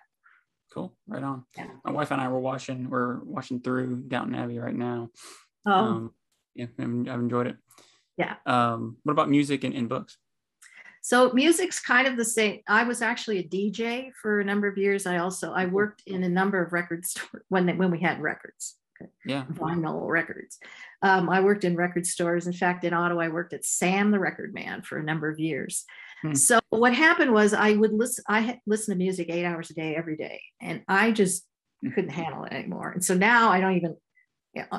Cool, right on. Yeah. My wife and I were watching we're watching through Downton Abbey right now. Oh, um, Yeah, I've I've enjoyed it. Yeah. Um, what about music and, and books? So music's kind of the same. I was actually a DJ for a number of years. I also I worked in a number of record stores when they, when we had records, Yeah. vinyl records. Um, I worked in record stores. In fact, in Ottawa, I worked at Sam the Record Man for a number of years. Hmm. So what happened was I would listen. I had listen to music eight hours a day every day, and I just Hmm. couldn't handle it anymore. And so now I don't even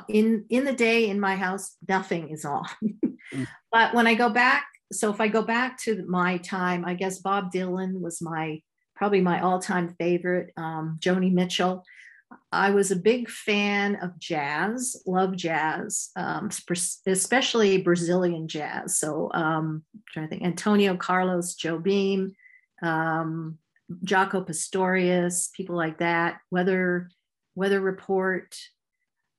in in the day in my house nothing is on. Mm. but when I go back, so if I go back to my time, I guess Bob Dylan was my probably my all-time favorite. Um, Joni Mitchell. I was a big fan of jazz, love jazz, um, especially Brazilian jazz. So um, I'm trying to think, Antonio Carlos Jobim, um, Jaco Pastorius, people like that. Weather Weather Report.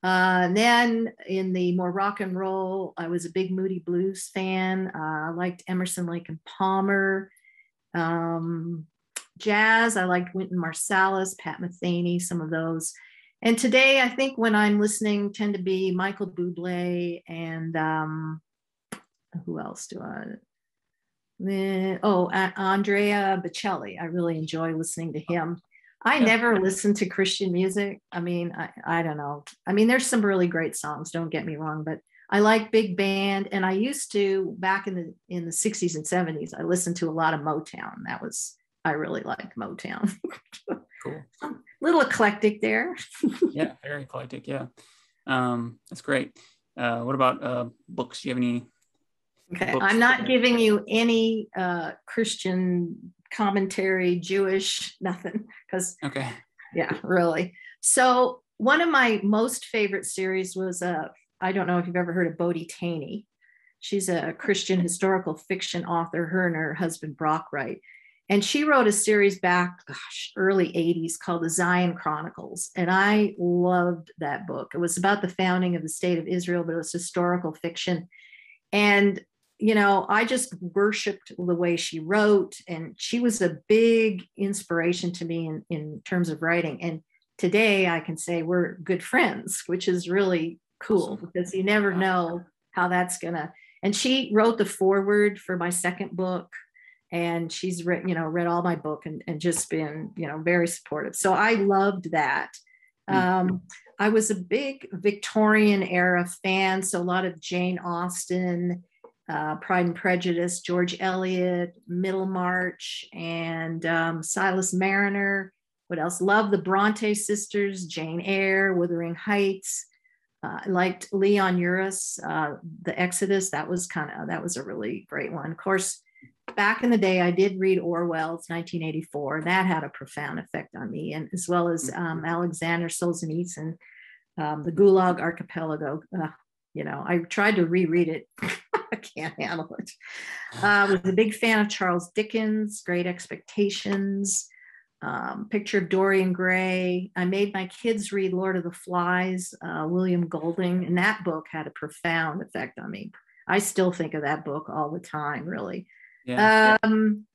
Uh, then in the more rock and roll, I was a big Moody Blues fan. Uh, I liked Emerson, Lake and Palmer. Um, jazz, I liked Wynton Marsalis, Pat Metheny, some of those. And today, I think when I'm listening, tend to be Michael Bublé and um, who else do I? Eh, oh, Andrea Bocelli. I really enjoy listening to him. I Yeah. never listen to Christian music. I mean, I, I don't know. I mean, there's some really great songs, don't get me wrong, but I like big band. And I used to back in the in the 60s and 70s, I listened to a lot of Motown. That was I really like Motown. Cool. Little eclectic there. Yeah, very eclectic. Yeah. Um, that's great. Uh, what about uh, books? Do you have any? Okay. I'm not giving you any uh Christian commentary, Jewish, nothing, because Okay. yeah, really. So one of my most favorite series was uh I don't know if you've ever heard of Bodie Thoene. She's a Christian historical fiction author, her and her husband Brock write. And she wrote a series back, gosh, early 80s called the Zion Chronicles. And I loved that book. It was about the founding of the state of Israel, but it was historical fiction. And, you know, I just worshiped the way she wrote. And she was a big inspiration to me in, in terms of writing. And today I can say we're good friends, which is really cool because you never know how that's to. And she wrote the foreword for my second book and she's written, you know, read all my book and, and just been, you know, very supportive. So I loved that. Um, I was a big Victorian era fan, so a lot of Jane Austen, uh, Pride and Prejudice, George Eliot, Middlemarch, and um, Silas Marner. What else? Love the Bronte sisters, Jane Eyre, Wuthering Heights. Uh, I liked Leon Uris, uh, The Exodus. That was kind of that was a really great one. Of course, back in the day, I did read Orwell's 1984. That had a profound effect on me, and as well as um, Alexander Solzhenitsyn, um, the Gulag Archipelago. Uh, you know, I tried to reread it. I can't handle it. I was a big fan of Charles Dickens, Great Expectations, um, Picture of Dorian Gray. I made my kids read Lord of the Flies, uh, William Golding, and that book had a profound effect on me. I still think of that book all the time, really. Yeah. Um,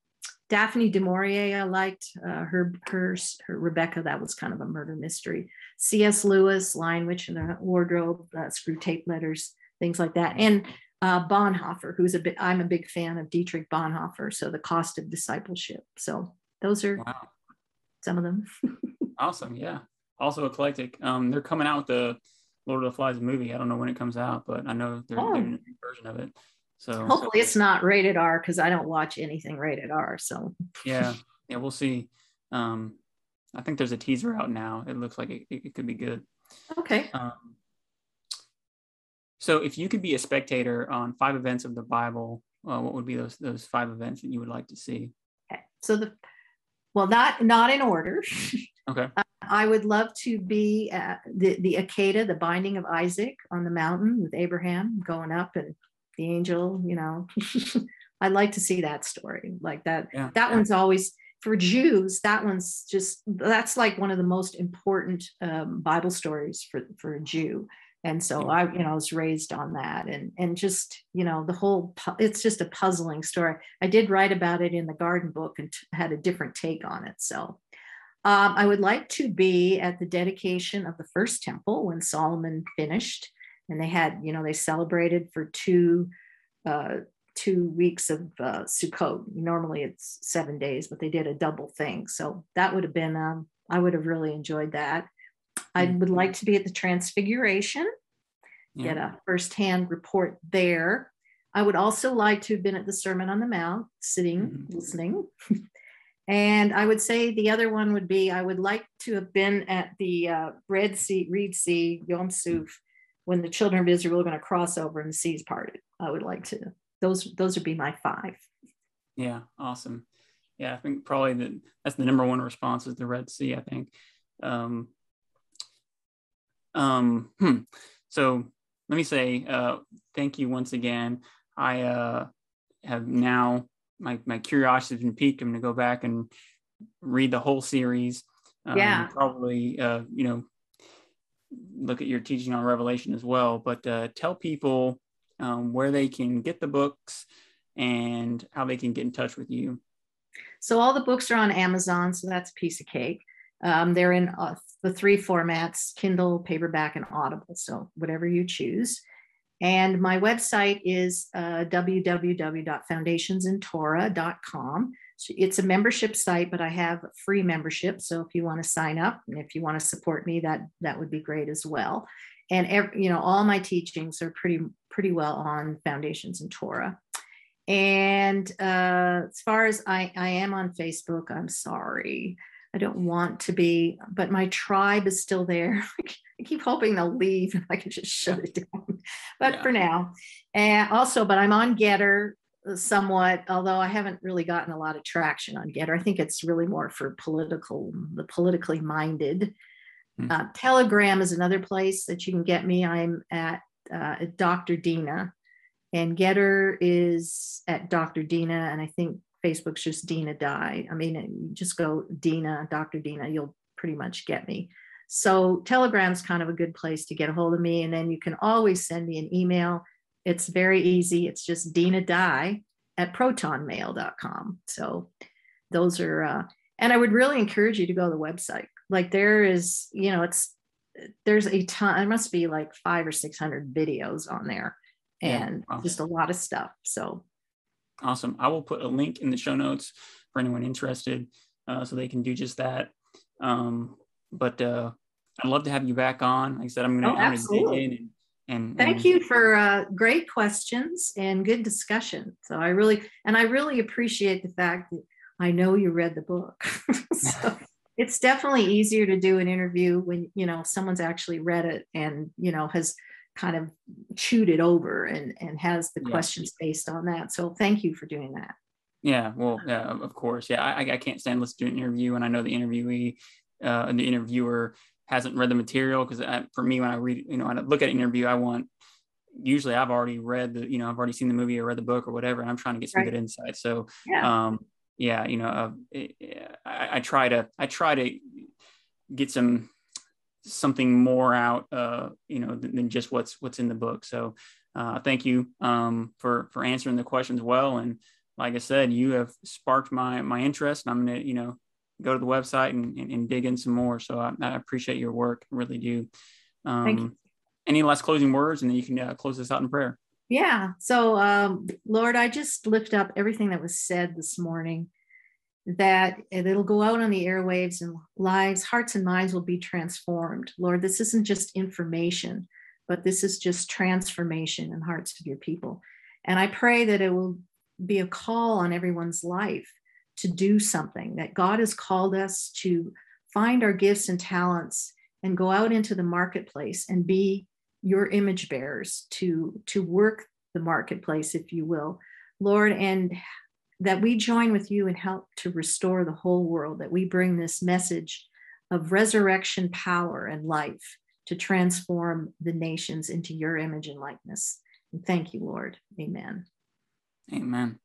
Daphne du Maurier, I liked uh, her, her, her Rebecca. That was kind of a murder mystery. C.S. Lewis, Lion Witch in the Wardrobe, uh, Screwtape Letters, things like that. And uh, Bonhoeffer, who's a bit, I'm a big fan of Dietrich Bonhoeffer. So the cost of discipleship. So those are wow. some of them. Awesome. Yeah. Also eclectic. Um, they're coming out with the Lord of the Flies movie. I don't know when it comes out, but I know they're, Oh. doing a new version of it. So Hopefully it's not rated R because I don't watch anything rated R. So yeah, yeah, we'll see. Um, I think there's a teaser out now. It looks like it, it, it could be good. okay. Um, so if you could be a spectator on five events of the Bible, uh, what would be those those five events that you would like to see? Okay. So the well, not not in order. Okay. I would love to be at the the Akeda, the binding of Isaac on the mountain with Abraham going up and the angel. You know, I'd like to see that story like that. Yeah. That one's always for Jews. That one's just that's like one of the most important um, Bible stories for for a Jew. And so I, you know, I was raised on that, and and just you know the whole. It's just a puzzling story. I did write about it in the Garden Book and had a different take on it. So um, I would like to be at the dedication of the first temple when Solomon finished. and they had, you know, they celebrated for two uh, two weeks of uh, Sukkot. Normally it's seven days, but they did a double thing. So that would have been, um, I would have really enjoyed that. I would like to be at the Transfiguration, get a firsthand report there. I would also like to have been at the Sermon on the Mount, sitting, Mhm. listening. and I would say the other one would be I would like to have been at the uh, Red Sea, Reed Sea, Yam Suf, when the children of Israel were going to cross over and the seas parted. I would like to. Those those would be my five. Yeah, awesome. Yeah, I think probably the that's the number one response is the Red Sea. I think. Um, um, hmm. So let me say uh, thank you once again. I uh, have now my my curiosity has been piqued. I'm going to go back and read the whole series. Um, Yeah. Probably, uh, you know, look at your teaching on Revelation as well. But uh, tell people um, where they can get the books and how they can get in touch with you. So all the books are on Amazon, so that's a piece of cake. Um, they're in uh, the three formats: Kindle, paperback, and Audible. So whatever you choose. And my website is uh, www.foundationsintorah.com. So it's a membership site, but I have free membership. So if you want to sign up and if you want to support me, that that would be great as well. And ev- you know, all my teachings are pretty pretty well on Foundations in Torah. And uh, as far as I, I am on Facebook, I'm sorry. I don't want to be, but my tribe is still there. I keep hoping they'll leave and I can just shut it down. But Yeah. for now, and also, but I'm on Gettr uh, somewhat, although I haven't really gotten a lot of traction on Gettr. I think it's really more for political, the politically minded. Hmm. Uh, Telegram is another place that you can get me. I'm at, uh, at Dr. Dinah, and Gettr is at Dr. Dinah, and I think Facebook's just Dinah Dye. I mean, you just go Dinah, Dr. Dinah, you'll pretty much get me. So Telegram's kind of a good place to get a hold of me, and then you can always send me an email. It's very easy. It's just Dinah Dye at protonmail.com. So those are, uh, and I would really encourage you to go to the website. Like there is, you know, it's there's a ton. There must be like five or six hundred videos on there, Yeah, and wow. just a lot of stuff. So Awesome. I will put a link in the show notes for anyone interested uh, so they can do just that. Um, but uh, I'd love to have you back on. Like I said, I'm going Oh, to dig in and, and thank and- you for uh, great questions and good discussion. So I really and I really appreciate the fact that I know you read the book. so it's definitely easier to do an interview when you know someone's actually read it and you know has kind of chewed it over and and has the Yeah. questions based on that. So thank you for doing that. Yeah, well, yeah, of course. Yeah, I, I can't stand listening to an interview, and I know the interviewee, uh, the interviewer hasn't read the material because for me, when I read, you know, I look at an interview, I want usually I've already read the, you know, I've already seen the movie or read the book or whatever, and I'm trying to get some Right. good insight. So, Yeah. um, yeah, you know, uh, it- I, I try to, I try to get some something more out, uh, you know, than, than just what's what's in the book. So, uh, thank you um, for for answering the questions well and like I said, you have sparked my my interest, and I'm gonna you know go to the website and, and, and dig in some more. So I, I appreciate your work, I really do. Um, Thank you. Any last closing words, and then you can uh, close this out in prayer. Yeah. So, um, Lord, I just lift up everything that was said this morning, that it'll go out on the airwaves and lives, hearts, and minds will be transformed. Lord, this isn't just information, but this is just transformation in hearts of your people. And I pray that it will be a call on everyone's life to do something, that God has called us to find our gifts and talents and go out into the marketplace and be your image bearers to to work the marketplace if you will lord and that we join with you and help to restore the whole world that we bring this message of resurrection power and life to transform the nations into your image and likeness and thank you lord amen Amen.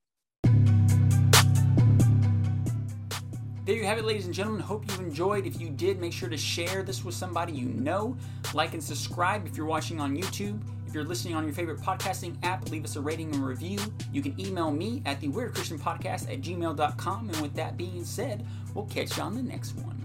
There you have it, ladies and gentlemen. Hope you enjoyed. If you did, make sure to share this with somebody you know. Like and subscribe if you're watching on YouTube. You're listening on your favorite podcasting app, leave us a rating and review. You can email me at the Weird Christian Podcast at gmail.com. And with that being said, we'll catch you on the next one.